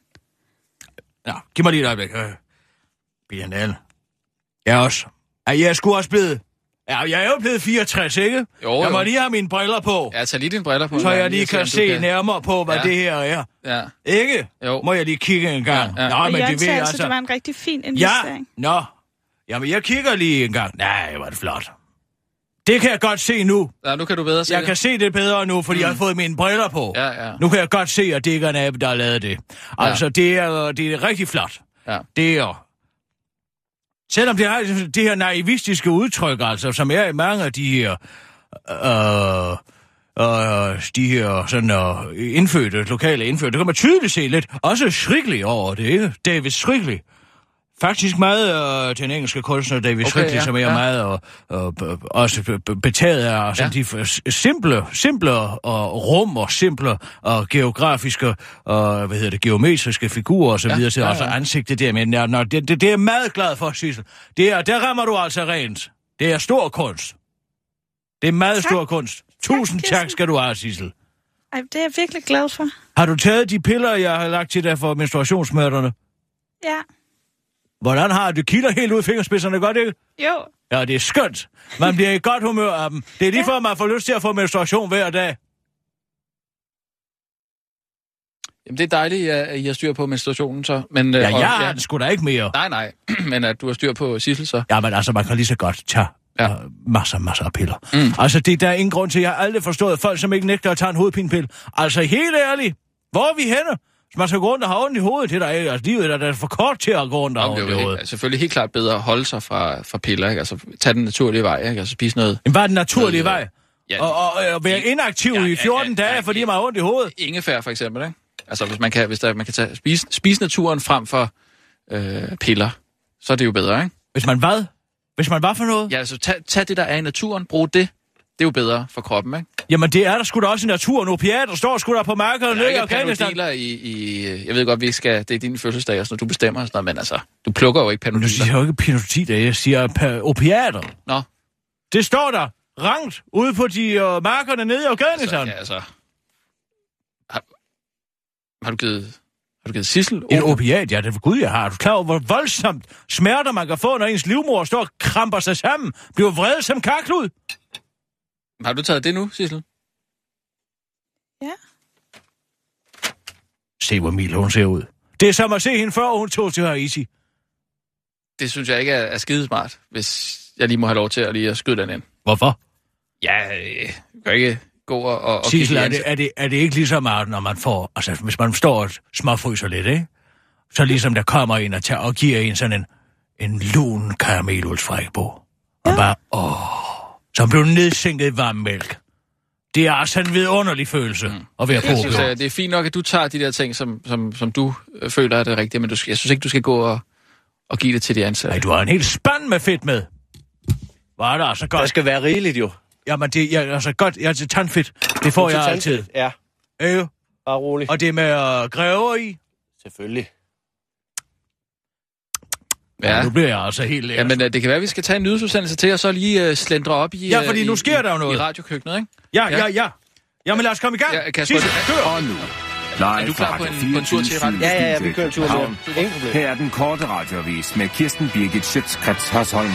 Nå, giv mig lige et øjeblik. Øh, Biennale. Jeg også. Ja, jeg er sgu også blevet... Ja, jeg er jo blevet 64, ikke? Jo, jeg må jo. lige have mine briller på, Ja, tag lige dine briller på. så jeg lige kan se, du nærmere på, hvad Ja. det her er. Ja, Ikke? jo. Må jeg lige kigge en gang? Ja, ja. Nå, Og men Jørgen det ved altså, altså... det var en rigtig fin Ja, investering. nå. Jamen, jeg kigger lige en gang. Nej, hvor er det flot. Det kan jeg godt se nu. Ja, nu kan du bedre se Jeg det. kan se det bedre nu, fordi mm. jeg har fået mine briller på. Ja, ja. Nu kan jeg godt se, at det ikke er en abe, der har lavet det. Altså, det, er, det er rigtig flot. Ja. Det er... Selvom det har det her naivistiske udtryk, altså, som er i mange af de her... Øh, øh, de her sådan øh, indfødte, lokale indfødte, det kan man tydeligt se lidt. Også Shrigley over det, ikke? David Shrigley. Faktisk meget øh, den engelske kunstner David Okay, Shrigley, ja, som er ja. meget øh, øh, b- også b- b- betaget af sådan Ja. de simple, simple og rum og simple og geografiske og hvad hedder det, geometriske figurer og så Ja, videre til ja, ja, ja. ansigtet der. Men ja, når, det, det, det, er jeg meget glad for, Sissel. Det er, der rammer du altså rent. Det er stor kunst. Det er meget Tak. stor kunst. Tusind tak, Kirsten. tak skal du have, Sissel. Ej, det er jeg virkelig glad for. Har du taget de piller, jeg har lagt til dig for menstruationssmerterne? Ja. Hvordan har du kilder helt ud i fingerspidserne, godt ikke? Jo. Ja, det er skønt. Man bliver i godt humør af dem. Det er lige Ja. før, man får lyst til at få menstruation hver dag. Jamen, det er dejligt, at I har styr på menstruationen så. Men, øh, Ja, og- jeg har den sgu da ikke mere. Nej, nej. [clears throat] Men at du har styr på Sissel så. Ja, men altså, man kan lige så godt tage Ja. ja. uh, masser, masser af piller. Mm. Altså, det der er ingen grund til. Jeg har aldrig forstået folk, som ikke nægter at tage en hovedpinepille. Altså, helt ærligt. Hvor er vi henne? Hvis man skal gå rundt og have ondt i hovedet, det der ikke. Altså, livet er da for kort til at gå rundt og have ondt i hovedet. helt, selvfølgelig helt klart bedre at holde sig fra, fra piller, ikke? Altså, tage den naturlige vej, ikke? Altså, spise noget Men hvad er den naturlige Noget, vej? ja, Og, og, og være inaktiv Ja, i ja, 14 ja, dage, ja, fordi ja. man har ondt i hovedet. ingefær, for eksempel, ikke? Altså, hvis man kan, hvis der, man kan tage, spise, spise naturen frem for øh, piller, så er det jo bedre, ikke? Hvis man hvad? Hvis man hvad for noget? Ja, altså, tag, tag det, der er i naturen, brug det. Det er jo bedre for kroppen, ikke? Jamen, det er der sgu da også i naturen. Opiater står sgu da på markerne Der nede er i ikke Afghanistan. panodiler i, i... Jeg ved godt, vi skal... Det er din fødselsdag og sådan noget, du bestemmer og sådan noget, men altså, du plukker jo ikke Men du panodiler. siger jo ikke pinotider, jeg siger pa- opiater. Nå, Det står der rangt ude på de uh, markerne nede i altså, Afghanistan. ja, altså... Har, har du givet... Har du givet Sissel? Et opiat, ja, det er gud, jeg har. Er Du klar over, hvor voldsomt smerter man kan få, når ens livmor står og kramper sig sammen, bliver vred som karklud. Har du taget det nu, Sissel? Ja. Se, hvor mild hun ser ud. Det er som at se hende før, hun tog til Haiti. Det synes jeg ikke er, er skidesmart, hvis jeg lige må have lov til at lige at skyde den ind. Hvorfor? Ja, øh, kan ikke gå og, og, Sissel, er det, er, det, er det ikke ligesom, at når man får... Altså, hvis man står og småfryser lidt, ikke? Så ligesom der kommer en og, tager, og giver en sådan en, en lun karamelulsfræk på. Og Ja. bare, åh, som blev nedsænket i varm mælk. Det er altså en vidunderlig følelse mm. at være Jeg på. synes, at det er fint nok, at du tager de der ting, som, som, som du øh, føler er det rigtige, men du, skal- jeg synes ikke, du skal gå og, og give det til de ansatte. Nej, du har en helt spand med fedt med. Var det altså Der godt? skal være rigeligt jo. Jamen, det er altså godt. Jeg er til tandfedt. Det får jeg altid. Ja. Øh, Bare rolig. Og det med øh, græver i? Selvfølgelig. Ja. Nu bliver jeg altså helt lækker. Jamen, øh, det kan være, at vi skal tage en nyhedsudsendelse til, og så lige uh, slendre op i, Ja, fordi øh, nu i, sker der jo i, noget. i radiokøkkenet, ikke? Ja, Ja. ja, ja. Jamen lad os komme i gang. Ja, Kasper, det- kør. Og nu, live Er du klar på en- på en tur til 24syv radio? Ja, ja, ja, vi kører en tur. Ingen problem. Her er den korte radiovis med Kirsten Birgit Schøtzgrads Hasholm.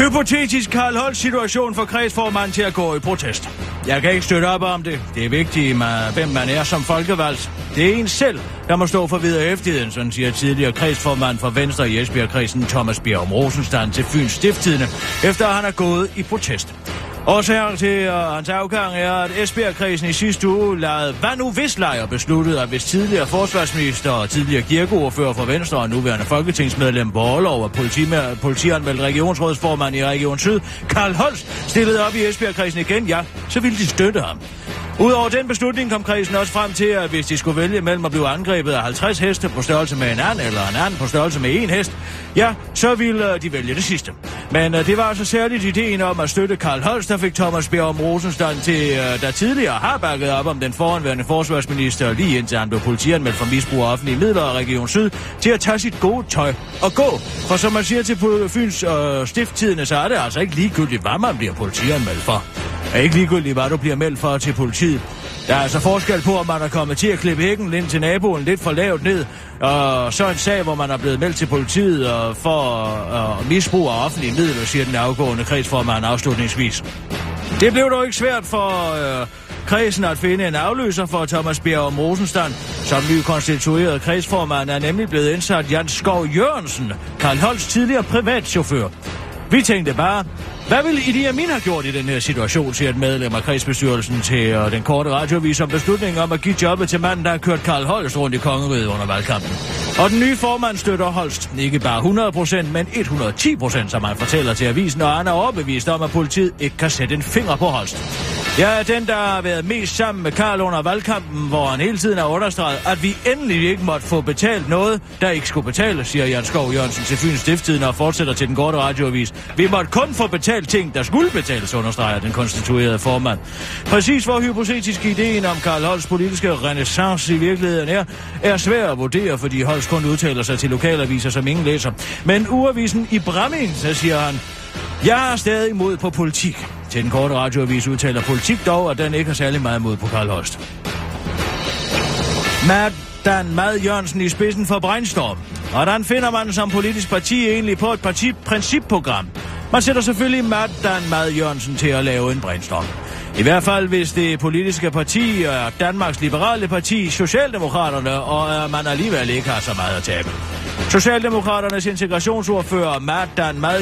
Hypotetisk Karl Holts situation for kredsformanden til at gå i protest. Jeg kan ikke støtte op om det. Det er vigtigt, med, hvem man er som folkevalgt. Det er en selv, der må stå for videre efterheden, sådan siger tidligere kredsformand for Venstre i Esbjerg-kredsen Thomas Bjerg Rosenstand til Fyns Stifttidende, efter han er gået i protest. Årsagen til uh, hans afgang er, at Esbjerg-kredsen i sidste uge lavede hvad nu hvis lejer besluttede, at hvis tidligere forsvarsminister og tidligere kirkeordfører for Venstre og nuværende folketingsmedlem Borlov og politianmeldt regionsrådsformand i Region Syd, Karl Holst, stillede op i Esbjerg-kredsen igen, ja, så ville de støtte ham. Udover den beslutning kom kredsen også frem til, at hvis de skulle vælge mellem at blive angrebet af 50 heste på størrelse med en anden, eller en anden på størrelse med en hest, ja, så ville øh, de vælge det sidste. Men uh, det var altså særligt ideen om at støtte Karl Holst, der fik Thomas Bjerg Rosenstand til, øh, der tidligere har bakket op om den foranværende forsvarsminister, lige indtil han blev politianmeldt for misbrug af offentlige midler af Region Syd, til at tage sit gode tøj og gå. For som man siger til Fyns øh, stifttidene, så er det altså ikke ligegyldigt, hvad man bliver politianmeldt for. Er ikke ligegyldigt, hvad du bliver meldt for til politiet. Der er altså forskel på, om man er kommet til at klippe hækken ind til naboen lidt for lavt ned, og så en sag, hvor man er blevet meldt til politiet og for at misbrug af offentlige midler, siger den afgående kredsformand afslutningsvis. Det blev dog ikke svært for øh, kredsen at finde en afløser for Thomas Bjerg Rosenstand. Som ny konstitueret kredsformand er nemlig blevet indsat Jan Skov Jørgensen, Karl Holsts tidligere privatchauffør. Vi tænkte bare, hvad ville Idi Amin have gjort i den her situation, siger et medlem af kredsbestyrelsen til og den korte radiovis om beslutningen om at give jobbet til manden, der har kørt Karl Holst rundt i kongeriget under valgkampen. Og den nye formand støtter Holst ikke bare 100%, men 110%, som han fortæller til avisen, og han er overbevist om, at politiet ikke kan sætte en finger på Holst. Jeg er den, der har været mest sammen med Karl under valgkampen, hvor han hele tiden har understreget, at vi endelig ikke måtte få betalt noget, der ikke skulle betales, siger Jan Skov Jørgensen til Fyns Stifttiden og fortsætter til den korte radioavis. Vi måtte kun få betalt ting, der skulle betales, understreger den konstituerede formand. Præcis hvor hypotetisk ideen om Karl Holsts politiske renaissance i virkeligheden er, er svær at vurdere, fordi Holst kun udtaler sig til lokalaviser, som ingen læser. Men uavisen i Bramming, så siger han, jeg er stadig imod på politik. Til den korte radioavis udtaler politik dog, at den ikke har særlig meget mod på Karl Holst. Matt Dan Mad Jørgensen i spidsen for Brainstorm. Hvordan finder man som politisk parti egentlig på et partiprincipprogram? Man sætter selvfølgelig Matt Dan Mad Jørgensen til at lave en brainstorm. I hvert fald hvis det politiske parti er Danmarks Liberale Parti, Socialdemokraterne, og øh, man alligevel ikke har så meget at tabe. Socialdemokraternes integrationsordfører Matt Dan Mad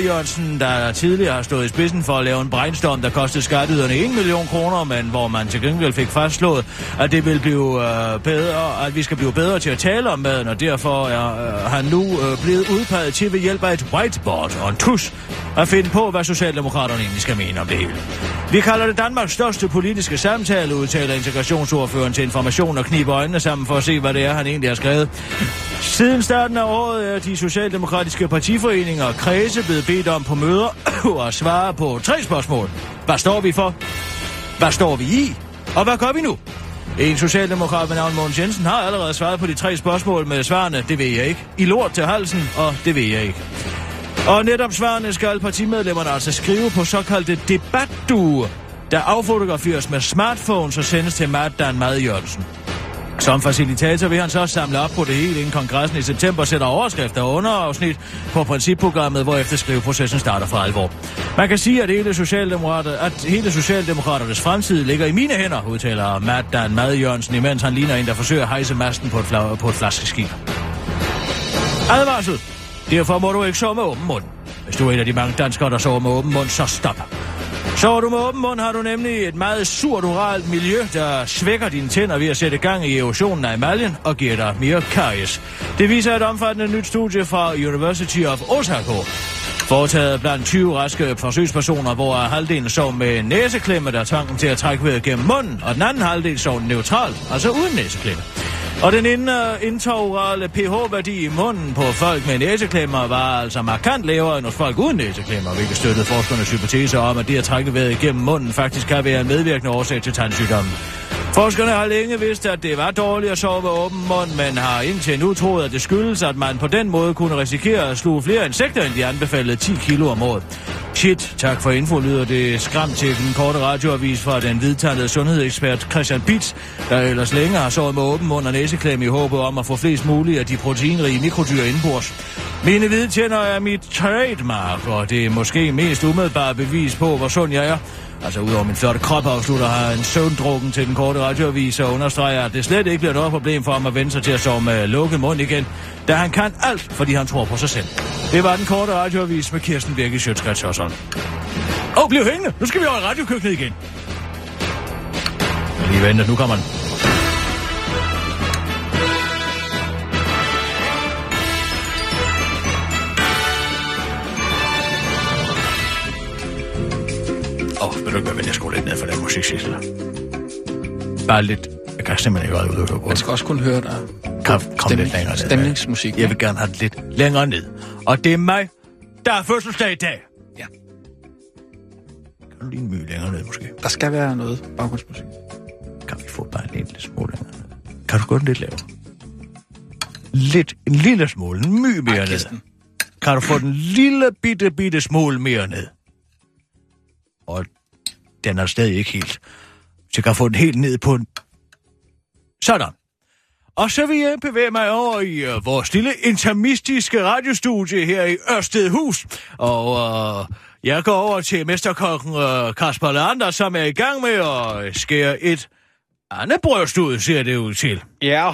der tidligere har stået i spidsen for at lave en brainstorm, der kostede skatteyderne 1 million kroner, men hvor man til gengæld fik fastslået, at det vil blive øh, bedre, at vi skal blive bedre til at tale om maden, og derfor er øh, han nu øh, blevet udpeget til ved hjælp af et whiteboard og en tus at finde på, hvad Socialdemokraterne egentlig skal mene om det hele. Vi kalder det Danmarks største politiske samtale, udtaler integrationsordføreren til information og kniber øjnene sammen for at se, hvad det er, han egentlig har skrevet. Siden starten af året er de socialdemokratiske partiforeninger og kredse blevet bedt om på møder [coughs] at svare på tre spørgsmål. Hvad står vi for? Hvad står vi i? Og hvad gør vi nu? En socialdemokrat med navn Mogens Jensen har allerede svaret på de tre spørgsmål med svarene, det ved jeg ikke. I lort til halsen, og det ved jeg ikke. Og netop svarene skal partimedlemmerne altså skrive på såkaldte debatduer, der affotograferes med smartphones og sendes til Matt Dan Mad Jørgensen. Som facilitator vil han så samle op på det hele, inden kongressen i september sætter overskrifter og underafsnit på principprogrammet, hvorefter skriveprocessen starter for alvor. Man kan sige, at hele, Socialdemokrater, at hele Socialdemokraternes fremtid ligger i mine hænder, udtaler Matt Dan Mad Jørgensen, imens han ligner en, der forsøger at hejse masten på et, fla- på et flaskeskib. Advarsel! Derfor må du ikke sove med åben mund. Hvis du er en af de mange danskere, der sover med åben mund, så stop. Sover du med åben mund, har du nemlig et meget surt oralt miljø, der svækker dine tænder ved at sætte gang i erosionen af emaljen og giver dig mere karies. Det viser et omfattende nyt studie fra University of Osaka. Foretaget blandt 20 raske forsøgspersoner, hvor halvdelen sov med næseklemme, der tvang dem til at trække vejret gennem munden, og den anden halvdel sov neutralt, altså uden næseklemme. Og den ind- øh, pH-værdi i munden på folk med næseklemmer var altså markant lavere end hos folk uden næseklemmer, hvilket støttede forskernes hypotese om, at det at trække vejret igennem munden faktisk kan være en medvirkende årsag til tandsygdommen. Forskerne har længe vidst, at det var dårligt at sove med åben mund, men har indtil nu troet, at det skyldes, at man på den måde kunne risikere at sluge flere insekter, end de anbefalede 10 kilo om året. Shit, tak for info, lyder det skræmt til den korte radioavis fra den hvidtandede sundhedsekspert Christian Bitz, der ellers længe har sovet med åben mund og næseklem i håbet om at få flest mulige af de proteinrige mikrodyr indbords. Mine hvide tænder er mit trademark, og det er måske mest umiddelbare bevis på, hvor sund jeg er. Altså udover min flotte krop afslutter har en søvndrukken til den korte radioavis og understreger, at det slet ikke bliver noget problem for ham at vende sig til at sove med lukket mund igen, da han kan alt, fordi han tror på sig selv. Det var den korte radioavis med Kirsten Birke Sjøtskrets Åh, oh, bliv hængende! Nu skal vi over i radiokøkkenet igen. Lige vente, nu kommer den. Åh, oh, vil du ikke være at skrue lidt ned for den musik, Sissel? Bare lidt. Jeg kan simpelthen ikke holde ud på Man skal også kunne høre dig. Kom, kom Stemning- lidt længere ned. stemningsmusik, Jeg vil gerne have det lidt længere ned. Og det er mig, der er fødselsdag i dag. Ja. Kan du lige en my længere ned, måske? Der skal være noget baggrundsmusik. Kan vi få bare en lille smule længere ned? Kan du gå den lidt lavere? Lidt, en lille smule, en my mere Ej, ned. Kan du få den lille bitte, bitte smule mere ned? Og den er stadig ikke helt. Så jeg kan få den helt ned på en... Sådan. Og så vil jeg bevæge mig over i uh, vores lille intermistiske radiostudie her i Ørstedhus. Og uh, jeg går over til mesterkokken uh, Kasper Lander, som er i gang med at skære et andet bryst ud, ser det ud til. Ja,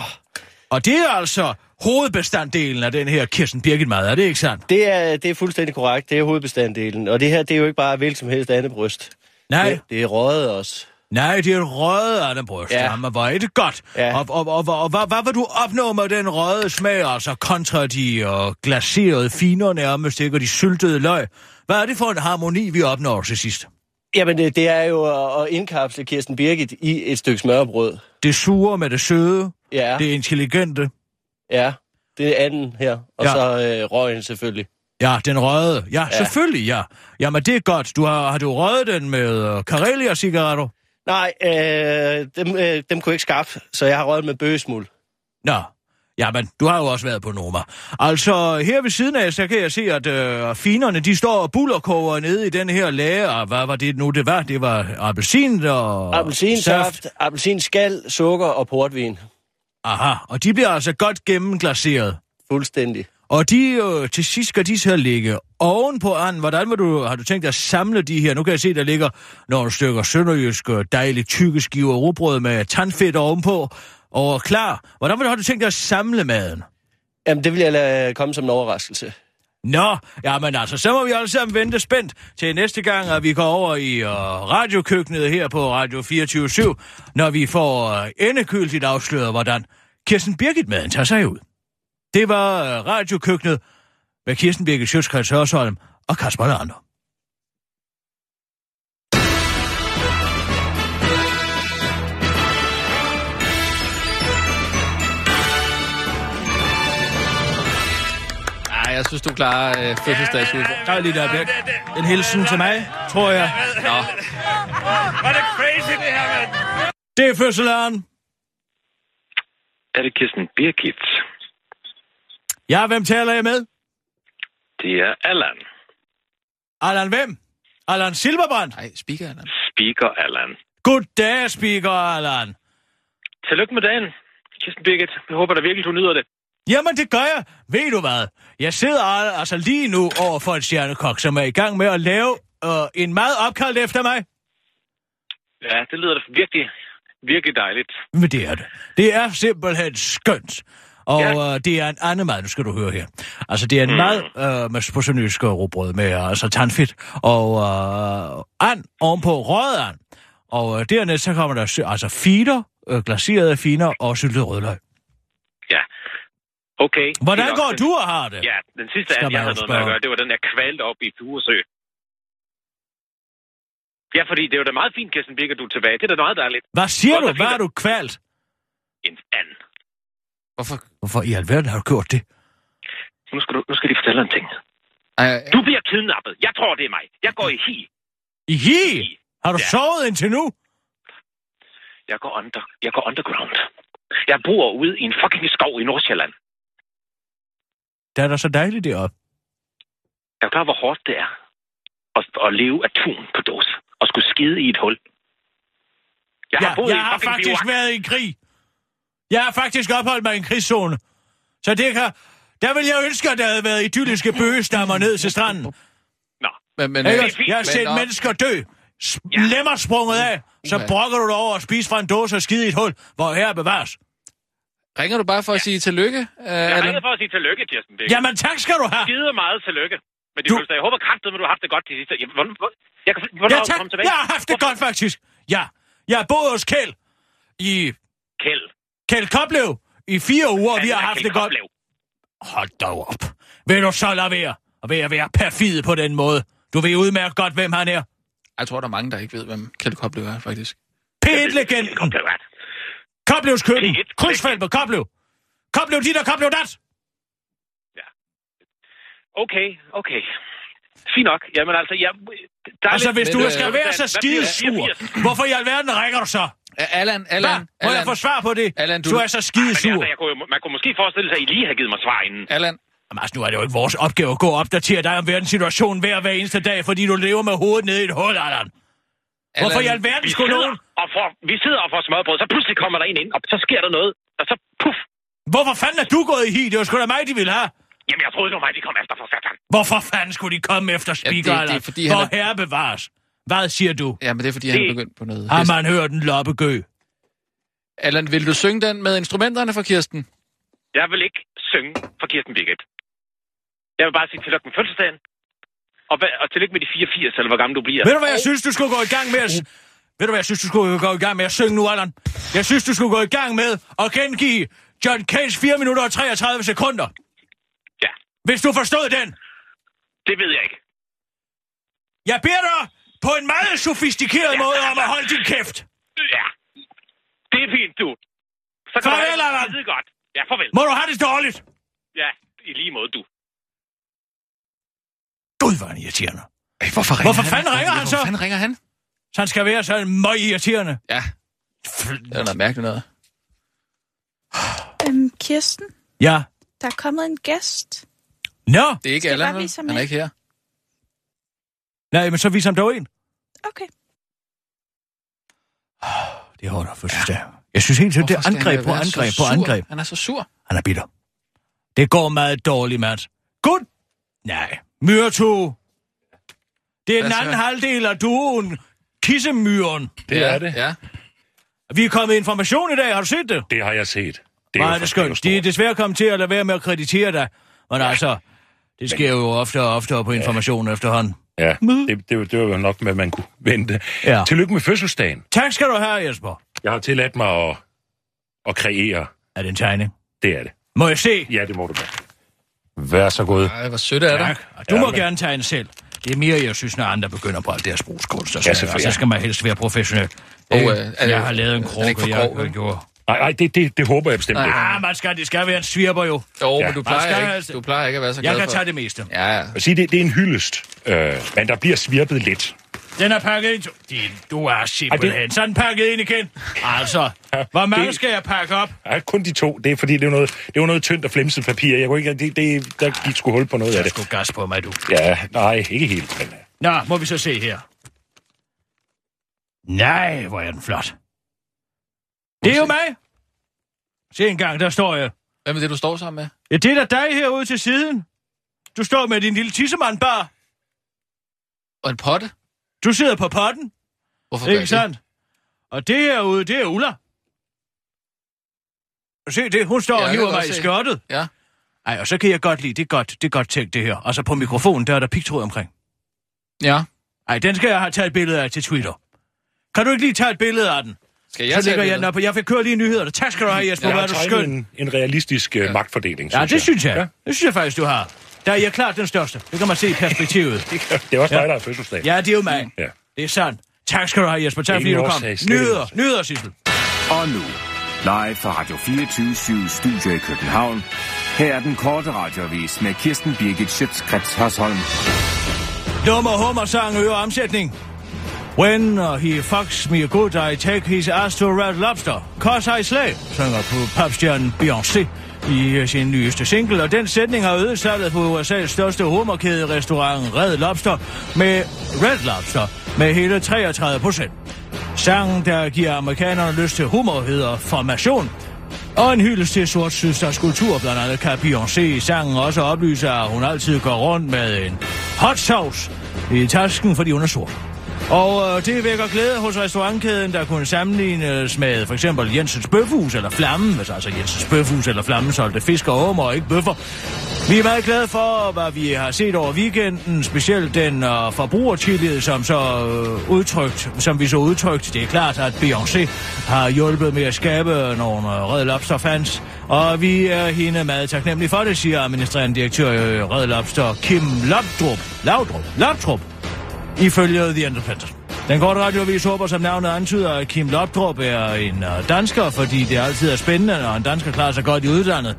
Og det er altså hovedbestanddelen af den her Kirsten Birgit mad, er det ikke sandt? det er, det er fuldstændig korrekt. Det er hovedbestanddelen. Og det her, det er jo ikke bare hvilket som helst andet bryst. Nej, Det, det er røget også. nej, det er et andet bryst. Ja. Ja. Jamen, hvor er det godt. Ja. Og, og, og, og, og hvad, hvad vil du opnå med den røde smag, altså kontra de uh, glaserede finer nærmest, ikke, og de syltede løg? Hvad er det for en harmoni, vi opnår til sidst? Jamen, det, det er jo at- at indkapsle Kirsten Birgit i et stykke smørbrød. Det sure med det søde, Ja, det intelligente. Ja. Det er anden her. Og Ja. så øh, røgen selvfølgelig. Ja, den røde. Ja, ja. Ja. selvfølgelig, ja. Jamen, det er godt. Du har, har du røget den med uh, Karelia-cigaretter? Nej, øh, dem, øh, dem kunne jeg ikke skaffe, så jeg har røget med bøgesmuld. Nå, jamen, du har jo også været på Noma. Altså, her ved siden af, så kan jeg se, at øh, finerne, de står og bullerkoger nede i den her lager. Og Hvad var det nu, det var? Det var appelsin og Appelsinsaft, appelsinskal, sukker og portvin. Aha, og de bliver altså godt gennemglaseret. Fuldstændig. Og de øh, til sidst skal de så ligge ovenpå anden. Hvordan vil du, har du tænkt dig at samle de her? Nu kan jeg se, der ligger nogle stykker sønderjysk øh, dejligt tykke skiver rugbrød med tandfedt ovenpå. Og klar. Hvordan vil du, har du tænkt dig at samle maden? Jamen, det vil jeg lade komme som en overraskelse. Nå, jamen altså, så må vi alle sammen vente spændt til næste gang, at vi går over i uh, radiokøkkenet her på Radio 24 når vi får uh, endegyldigt afsløret, hvordan Kirsten Birgit-maden tager sig ud. Det var uh, radiokøkkenet med Kirsten Birgit Sjøtskreds Hørsholm og Kasper Lander. Jeg synes, du klarer øh, fødselsdagsudfordringen. Der er lige der, Birk. En hilsen til mig, tror jeg. Nå, Var det crazy, det her, mand? Det er fødselaren. Er det Kirsten Birgit? Ja, hvem taler jeg med? Det er Allan. Allan hvem? Allan Silberbrand. nej, speaker eller? Speaker Allan. Goddag, speaker Allan. Tillykke med dagen, Kirsten Birgit. Jeg håber da virkelig, du nyder det. Jamen, det gør jeg. Ved du hvad? Jeg sidder al- altså lige nu over for en stjernekok, som er i gang med at lave øh, en mad opkaldt efter mig. Ja, det lyder da virkelig, virkelig dejligt. Men det er det. Det er simpelthen skønt. Og Ja. øh, det er en anden mad, nu skal du høre her. Altså, det er en mm. mad øh, med på sønderjysk råbrød med altså tandfedt og øh, and ovenpå røget and. Og øh, dernæst så kommer der altså finer, øh, glaserede finer og syltet rødløg. Okay. Hvordan går du og har det? Ja, den sidste af jeg havde noget med at gøre, det var den der kvalte op i Furesø. Ja, fordi det er jo da meget fint, Kirsten Birgit, du er tilbage. Det er da meget dejligt. Hvad siger Godt du? Hvad er du kvalt? En and. Hvorfor? Hvorfor i alverden har du gjort det? Nu skal, du, nu skal de fortælle en ting. Ej, Du bliver kidnappet. Jeg tror, det er mig. Jeg går i hi. I hi? Har du Ja. sovet indtil nu? Jeg går, under, jeg går underground. Jeg bor ude i en fucking skov i Nordsjælland. Det er da så dejligt deroppe. Er du klar, hvor hårdt det er at, at leve af tun på dåse og skulle skide i et hul? Jeg har Ja, boet i jeg en har faktisk bivak. været i krig. Jeg har faktisk opholdt mig i en krigszone. Så det kan... Der vil jeg ønske, at der havde været idylliske bøgestammer ned til stranden. Nå, Men, men, øh, Jeg har men, set nå, mennesker dø. S- Ja. Lemmer sprunget af. Så brokker du dig over at spise fra en dåse og skide i et hul, hvor her bevares. Ringer du bare for at sige tillykke? Uh, jeg ringer for at sige tillykke, Kirsten Birgit. Jamen tak skal du have. Skide meget tillykke. Men Du- du... jeg håber kraftigt, at du har haft det godt de sidste... Hvornår, hvor- jeg kan, hvornår Ja tak. kommet tilbage? Jeg har haft det godt faktisk. Ja. Jeg har boet hos Kjeld i Kjeld. Kjeld Koplev i fire uger, vi har haft Kjeld det godt. Koplev. Hold da op. Vil du så lade være? Og ved at være perfid på den måde. Du ved udmærket godt, hvem han er. Jeg tror, der er mange, der ikke ved, hvem Kjeld Koplev er, faktisk. P1-legenden. Koplev, ja. Koblevs køkken. P1. Krydsfelt på Koplev. Koplev dit og Koplev dat. Okay, okay. Fint nok. Jamen altså, jeg... Der er Altså, lidt- hvis Men, du øh, skal være så hvad bliver skide det? sur, 84? hvorfor i alverden ringer du så? Allan? Allan, Må jeg Allan, få svar på det? Allan, du- Du er så skide Men sur. altså, jeg kunne, man kunne måske forestille sig, at I lige har givet mig svar inden. Allan. Jamen, altså, nu er det jo ikke vores opgave at gå og opdatere dig om verdenssituationen hver hver eneste dag, fordi du lever med hovedet nede i et hul, Allan. Hvorfor i alverden skulle nogen... og får, vi sidder og får smørbrød, så pludselig kommer der en ind, og så sker der noget, og så puff. Hvorfor fanden er du gået i hi? Det var sgu da mig, de ville have. Jamen, jeg troede, det var mig, de kom efter for satan. Hvorfor fanden skulle de komme efter det- speaker, det er Allan? fordi, han For er- herre bevares. Hvad siger du? Ja, men det er, fordi han er Det- begyndt på noget. Har man hørt en loppegø? Allan, vil du synge den med instrumenterne for Kirsten? Jeg vil ikke synge for Kirsten Birgit. Jeg vil bare sige tillykke med fødselsdagen. Og, og tillykke med de 84, eller hvor gammel du bliver. Ved du, hvad jeg synes, du skulle gå i gang med at... Ved du, hvad jeg synes, du skulle gå i gang med at synge nu, Allan? Jeg synes, du skulle gå i gang med at gengive John Cage 4 minutter og 33 sekunder. Ja, Hvis du forstod den. det ved jeg ikke. Jeg beder dig på en meget sofistikeret måde om at holde din kæft. Ja, det er fint, du. Så kan Farvel, du have det godt. Ja, farvel. Må du have det dårligt? Ja, i lige måde, du. Gud, hvor er han irriterende. Ej, hvorfor ringer Hvorfor han? fanden ringer han Hvorfor så? fanden ringer han? Så han skal være så møg irriterende. Ja, det er noget mærkeligt noget. Øhm, Kirsten, Ja. der er kommet en gæst. Nå, Det er ikke Allan, Han er ikke her. nej, men så vis ham dog en. Okay. Det er hårdt at fødselsdag. Jeg synes helt tiden, det er angreb på angreb på angreb. Han er så sur. Han er bitter. Det går meget dårligt, Mads. Gud! Nej. Myrto. Det er den Hvad så? anden halvdel af duoen. Kissemyren. Det ja, er det. Ja. Vi er kommet information i dag. Har du set det? Det har jeg set. Det er det skønt. De er desværre kommet til at lade være med at kreditere dig. Men ja. altså, det sker jo oftere og oftere på information efterhånden. Ja, det, det, det var jo nok, hvad man kunne vente. Ja. Tillykke med fødselsdagen. Tak skal du have, Jesper. Jeg har tilladt mig at, at kreere. Er det en tegning? Det er det. Må jeg se? Ja, det må du gerne. Vær så god. Ej, hvor sødt er det. Du Ja, må men- gerne tegne selv. Det er mere, jeg synes, når andre begynder på alt deres brugskunst. Og Ja, så, så skal man helst være professionel. Og, Øh, øh, det- jeg har lavet en ikke for jeg vel? gjort. Nej, nej, det, det, det håber jeg bestemt ikke. Ah, man skal, det skal være en svirper jo. Jo, Ja. men du plejer, skal ikke, altså- du plejer ikke at være så glad Jeg kan for... tage det meste. Ja, ja. Jeg sige, det, det er en hyldest, øh, men der bliver svirpet lidt. Den er pakket ind. Din, du er simpelthen det- sådan pakket ind igen. Altså, hvor mange det- skal jeg pakke op? Nej, kun de to. Det er fordi, det er noget, det var noget tyndt og flimset papir. Jeg kunne ikke, det, det, der gik sgu hul på noget af Jeg det. skulle gas på mig, du. Ja, nej, ikke helt. Men, øh, Nå, må vi så se her. Nej, hvor er den flot. Det er jo mig. Se engang, der står jeg. Hvem er det, du står sammen med? Ja, det er da dig herude til siden. Du står med din lille tissemand bare. Og en potte? Du sidder på potten, Hvorfor ikke sandt? Og det herude, det er Ulla. Se det, hun står Ja, og det hiver mig i godt se. skørtet. det? Ja. Ej, og så kan jeg godt lide, det er godt, det er godt tænkt det her. Og så på mikrofonen, der er der pigtråd omkring. Ja. Ej, den skal jeg have taget et billede af til Twitter. Kan du ikke lige tage et billede af den? Skal så jeg tage lægger jeg den op, jeg vil køre lige nyhederne. Tak skal du have, Jesper. jeg Hvor har er du skøn. en, en realistisk uh, magtfordeling, Ja, det jeg. synes jeg. Ja, Det synes jeg faktisk, du har. Der er jeg klart den største. Det kan man se i perspektivet. [laughs] det er også Ja. dig, der har fødselsdag. Ja, det er jo mig. Ja. Det er sandt. Tak skal du have, Jesper. Tak fordi du kom. årsag. nyheder, Sissel. Og nu, live fra Radio 24 Studio i København. Her er den korte radiovis med Kirsten Birgit Schøtzgrads Hasholm. Dummer hummer sang øger omsætning. When uh, he fucks me good, I take his ass to Red Lobster. Cause I slay, synger på popstjernen Beyoncé i øh, sin nyeste single, og den sætning har øget salget på USA's største humorkæde restaurant Red Lobster med Red Lobster med hele 33 procent. Sangen, der giver amerikanerne lyst til humor, hedder Formation, og en hyldest til sort søsters kultur, blandt andet kan Beyoncé i sangen også oplyse, at hun altid går rundt med en hot sauce i tasken, fordi hun er sort. Og øh, det vækker glæde hos restaurantkæden, der kunne sammenlignes med for eksempel Jensens Bøfhus eller Flammen, hvis altså Jensens Bøfhus eller Flammen solgte fisk og åmer og ikke bøffer. Vi er meget glade for, hvad vi har set over weekenden, specielt den øh, forbrugertillid, som, så, øh, udtrykt, som vi så udtrykt. Det er klart, at Beyoncé har hjulpet med at skabe nogle øh, Red Lobster-fans, og vi er hende meget taknemmelige for det, siger administrerende direktør i øh, Red Lobster, Kim Laudrup. Laudrup? Laudrup? Ifølge The Independent. Den korte radioavis håber, som navnet antyder, at Kim Lopdrup er en øh, dansker, fordi det altid er spændende, når en dansker klarer sig godt i udlandet.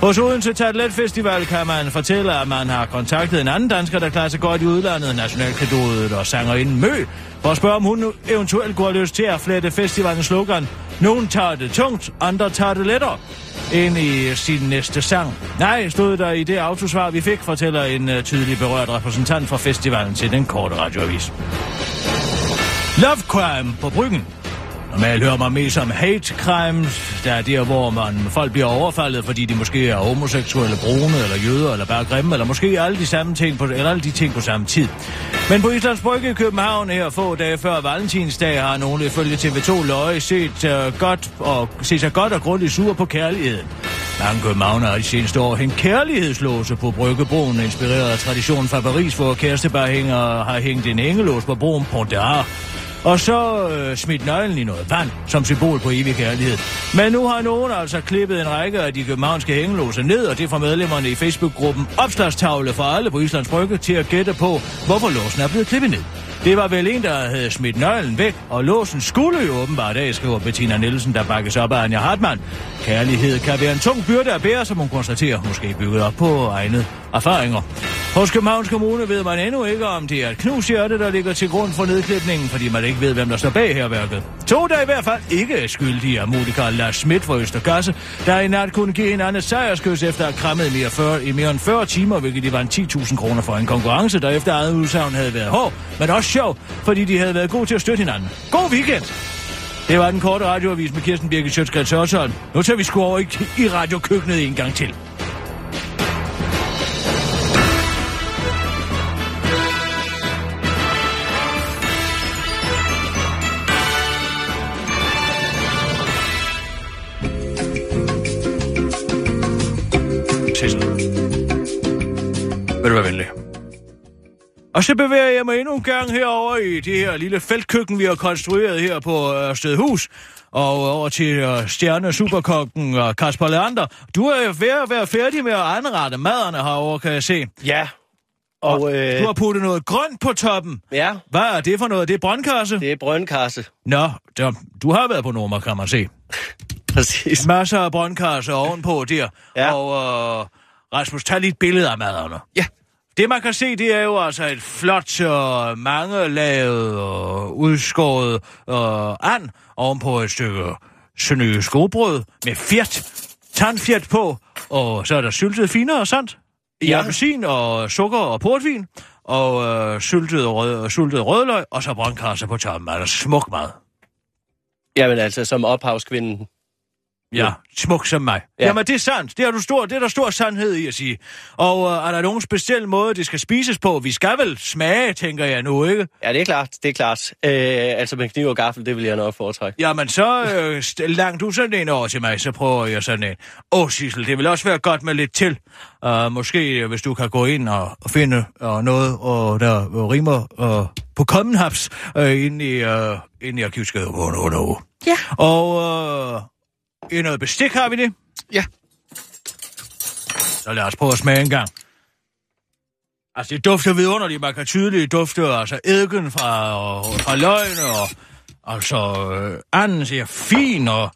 Hos Odense Tatlet Festival kan man fortælle, at man har kontaktet en anden dansker, der klarer sig godt i udlandet, nationalkadodet og sangerinden Mø, for at spørge, om hun eventuelt går lyst til at flette festivalens slogan. Nogen tager det tungt, andre tager det lettere ind i sin næste sang. Nej, stod der i det autosvar, vi fik, fortæller en uh, tydelig berørt repræsentant fra festivalen til den korte radioavis. Love crime på bryggen. Normalt hører man mest om hate crimes, der er der, hvor man, folk bliver overfaldet, fordi de måske er homoseksuelle, brune, eller jøder, eller bare grimme, eller måske alle de samme ting på, eller alle de ting på samme tid. Men på Islands Brygge i København her få dage før Valentinsdag har nogle ifølge TV2 Løje set, uh, godt og, set sig godt og grundigt sur på kærligheden. Mange københavner har de seneste år hængt kærlighedslåse på Bryggebroen, inspireret af traditionen fra Paris, hvor kærestepar hænger, har hængt en engelås på broen Pont der. Og så øh, smidt nøglen i noget vand, som symbol på evig kærlighed. Men nu har nogen altså klippet en række af de københavnske hængelåser ned, og det får medlemmerne i Facebook-gruppen Opslagstavle for alle på Islands Brygge til at gætte på, hvorfor låsen er blevet klippet ned. Det var vel en, der havde smidt nøglen væk, og låsen skulle jo åbenbart af, skriver Bettina Nielsen, der bakkes op af Anja Hartmann. Kærlighed kan være en tung byrde at bære, som hun konstaterer, måske bygget op på egnet erfaringer. Hos Københavns Kommune ved man endnu ikke, om det er et knushjerte, der ligger til grund for nedklipningen, fordi man ikke ved, hvem der står bag herværket. To der i hvert fald ikke er skyldige af Monika Lars Schmidt fra Østergasse, der i nat kunne give en anden sejrskøs efter at have krammet i mere, 40, i mere end 40 timer, hvilket de var 10.000 kroner for en konkurrence, der efter eget udsagn havde været hård, men også sjov, fordi de havde været gode til at støtte hinanden. God weekend! Det var den korte radioavis med Kirsten Birgit Sjøtskrets Nu tager vi sgu over i, i radiokøkkenet en gang til. Og så bevæger jeg mig endnu en gang herover i det her lille feltkøkken, vi har konstrueret her på Ørstedhus. Og over til uh, stjerne superkokken uh, Kasper Leander. Du er jo ved at være færdig med at anrette maderne herovre, kan jeg se. Ja. Og, og øh... du har puttet noget grønt på toppen. Ja. Hvad er det for noget? Det er brøndkasse? Det er brøndkasse. Nå, der, du har været på nummer, kan man se. [laughs] Præcis. Masser af brøndkasse ovenpå der. Ja. Og uh, Rasmus, tag lige et billede af maderne. Ja. Det man kan se, det er jo altså et flot og mangelavet og udskåret uh, and ovenpå et stykke sønøge skobrød med fjert, tandfjert på, og så er der syltet finer og sandt. I Ja. appelsin og sukker og portvin, og øh, syltet, rød, syltet rødløg, og så brøndkasse på toppen. Er der smuk mad. Jamen altså, som ophavskvinden. Ja, smuk som mig. Ja. Ja. Jamen, det er sandt. Det er, du stor, det er der stor sandhed i at sige. Og øh, er der nogen speciel måde, det skal spises på? Vi skal vel smage, tænker jeg nu, ikke? Ja, det er klart, det er klart. Øh, altså med kniv og gaffel, det vil jeg nok foretrække. Jamen, så øh, langt du sådan en over til mig, så prøver jeg sådan en. Åh, Sissel, det vil også være godt med lidt til. Uh, måske, øh, hvis du kan gå ind og, og finde uh, noget, og der uh, rimer uh, på kommenhaps uh, inde i, uh, inde i arkivskabet på en Ja. Og uh, i noget bestik har vi det. Ja. Så lad os prøve at smage en gang. Altså, det dufter vidunderligt. Man kan tydeligt dufte altså eddike fra, og, fra løgn, og altså øh, anden ser fin, og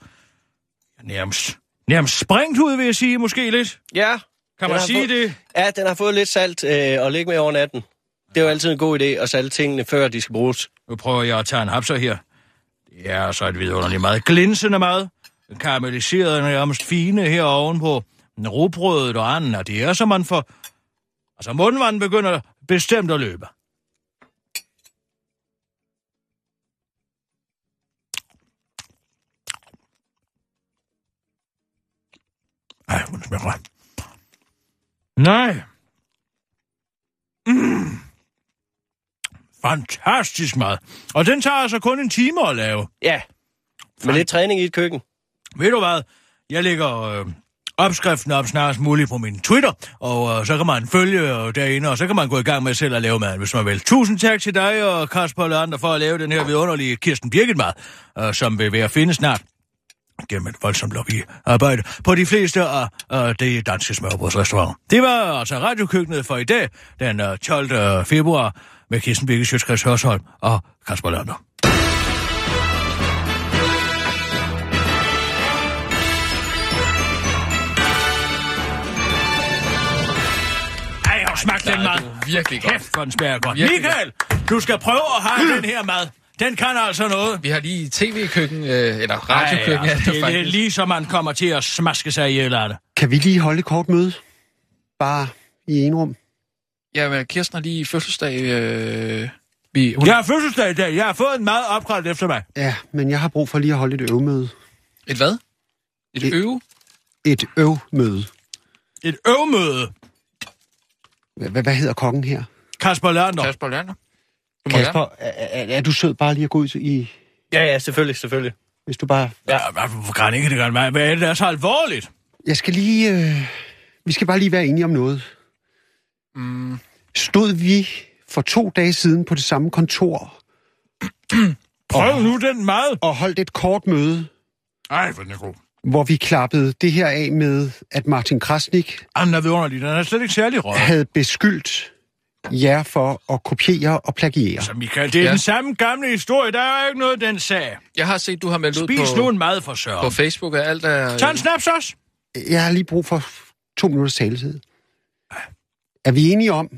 nærmest, nærmest sprængt ud, vil jeg sige, måske lidt. Ja. Kan man sige fået- det? Ja, den har fået lidt salt øh, og ligge med over natten. Det er jo altid en god idé at salte tingene, før de skal bruges. Nu prøver jeg at tage en hapser her. Det er så et vidunderligt meget glinsende mad karamelliserede nærmest fine her ovenpå. Rugbrødet og anden, og det er, så man får... Altså, mundvanden begynder bestemt at løbe. Ej, hun smager godt. Nej. Mm. Fantastisk mad. Og den tager altså kun en time at lave. Ja, med lidt træning i et køkken. Ved du hvad? Jeg lægger øh, opskriften op snarest muligt på min Twitter, og øh, så kan man følge øh, derinde, og så kan man gå i gang med selv at lave mad, hvis man vil. Tusind tak til dig og Kasper og andre for at lave den her vidunderlige Kirsten Birgit mad, øh, som vil være at finde snart gennem et voldsomt lobbyarbejde på de fleste af øh, de danske smørbrødsrestauranter. Det var altså radiokøkkenet for i dag, den øh, 12. Øh, februar, med Kirsten Birgit Sjøtskreds Hørsholm og Kasper Lander. Smagte den mad. Virkelig godt. Kæft, hvor den smager godt. Virkelig Michael, du skal prøve at have den her mad. Den kan altså noget. Vi har lige tv-køkken, øh, eller radiokøkken, Ej, altså, det det er lige så man kommer til at smaske sig ihjel af det. Kan vi lige holde et kort møde? Bare i en rum. Ja, men Kirsten har lige fødselsdag. Øh, vi, hun, Jeg har fødselsdag i dag. Jeg har fået en mad opkaldt efter mig. Ja, men jeg har brug for lige at holde et øvmøde. Et hvad? Et Et- øve? Et øvmøde. Et øvmøde. Hvad, hvad- hedder kokken her? Kasper Lerner. Kasper Lander. Du. Kasper, er, er, er du sød bare lige at gå ud i... Ja, ja, selvfølgelig, selvfølgelig. Hvis du bare... Ja, hvorfor kan ikke det gøre mig? Hvad er det, der er så alvorligt? Jeg skal lige... Øh, vi skal bare lige være enige om noget. Mm, Stod vi for to dage siden på det samme kontor Prøv nu den mad. og holdt et kort møde, Ej, hvor den er god. Hvor vi klappede det her af med, at Martin Krasnik Jamen, den er vidunderlig. Den er slet ikke særlig rød. havde beskyldt jer for at kopiere og plagiere. Så Michael, det er Ja. den samme gamle historie. Der er jo ikke noget, den sag. jeg har set, du har meldt ud Spis på, nu en mad for på søren. Facebook, at alt er... Tag en snaps også. Jeg har lige brug for to minutters taletid. Er vi enige om,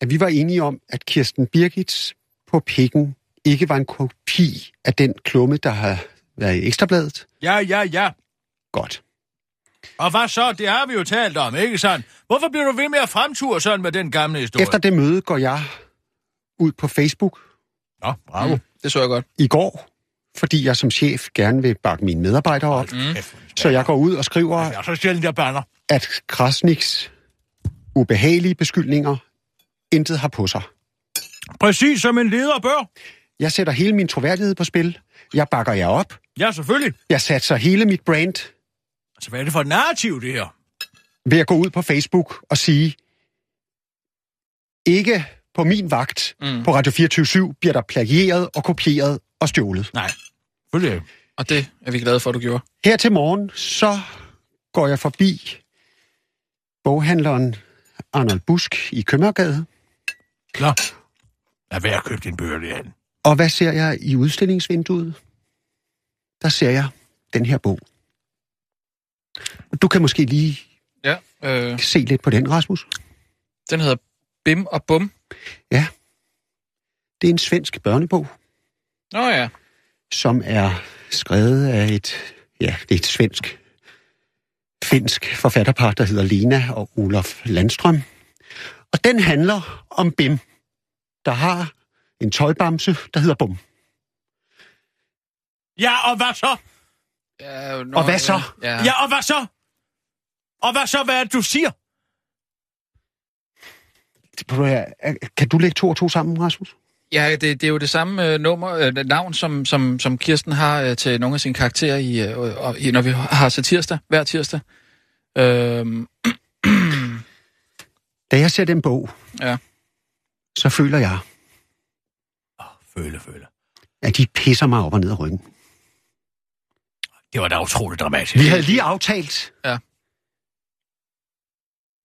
at vi var enige om, at Kirsten Birgits på pikken ikke var en kopi af den klumme, der har været i Ekstrabladet? Ja, ja, ja. Godt. Og hvad så? Det har vi jo talt om, ikke sandt? Hvorfor bliver du ved med at fremture sådan med den gamle historie? Efter det møde går jeg ud på Facebook Nå, bravo. Mm, det så jeg godt. i går, fordi jeg som chef gerne vil bakke mine medarbejdere op. Mm. Så jeg går ud og skriver, jeg er så sjældent, jeg banner. at Krasniks ubehagelige beskyldninger intet har på sig. Præcis som en leder bør. Jeg sætter hele min troværdighed på spil. Jeg bakker jer op. Ja, selvfølgelig. Jeg satser hele mit brand Altså, hvad er det for et narrativ, det her? ved at gå ud på Facebook og sige, ikke på min vagt Mm. på Radio 24 bliver der plagieret og kopieret og stjålet. Nej, selvfølgelig. Og det er vi glade for, at du gjorde. Her til morgen, så går jeg forbi boghandleren Arnold Busk i Købmagergade. Nå, lad være at købe din bøger derhen. Og hvad ser jeg i udstillingsvinduet? Der ser jeg den her bog. Du kan måske lige Ja. Øh, se lidt på den, Rasmus. den hedder Bim og Bum. Det er en svensk børnebog, Nå ja. som er skrevet af et, ja, det er et svensk, finsk forfatterpar, der hedder Lena og Olof Landstrøm. Og den handler om Bim, der har en tøjbamse, der hedder Bum. Ja, og hvad så? ja nå, Og hvad så? Ja. Ja, og hvad så? Og hvad så, hvad er det, du siger? Kan du lægge to og to sammen, Rasmus? Ja, det, det er jo det samme øh, nummer, øh, navn, som, som, som Kirsten har øh, til nogle af sine karakterer, i, øh, og, i, når vi har til tirsdag, hver tirsdag. Øhm, Da jeg ser den bog, Ja. så føler jeg, Føle, føle. at de pisser mig op og ned ad ryggen. Det var da utroligt dramatisk. Vi havde lige aftalt, Ja.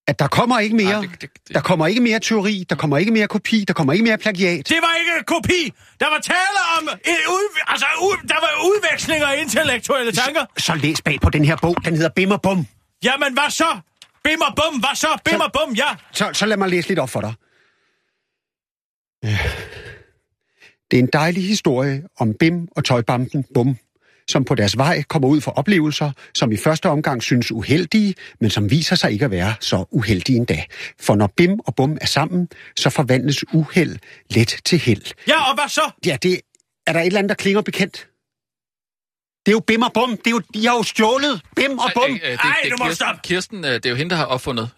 at der kommer ikke mere, nej, det, det, det, der kommer ikke mere teori, der kommer ikke mere kopi, der kommer ikke mere plagiat. Det var ikke en kopi. Der var tale om en ud, altså, ud, der var udvekslinger af intellektuelle tanker. Så læs bag på den her bog, den hedder Bim og Bum. Jamen, hvad så? Bim og bum, hvad så? Bim Så- og bum, ja. Så, så lad mig læse lidt op for dig. Det er en dejlig historie om Bim og tøjbampen Bum, som på deres vej kommer ud for oplevelser, som i første omgang synes uheldige, men som viser sig ikke at være så uheldige endda. For når Bim og Bum er sammen, så forvandles uheld let til held. Ja, og hvad så? Ja, det er der et eller andet, der klinger bekendt. Det er jo Bim og Bum. Det er jo, de har jo stjålet Bim og Bum. Øh, øh, det, Ej, det, du må Kirsten, stoppe. Kirsten, øh, det er jo hende, der har opfundet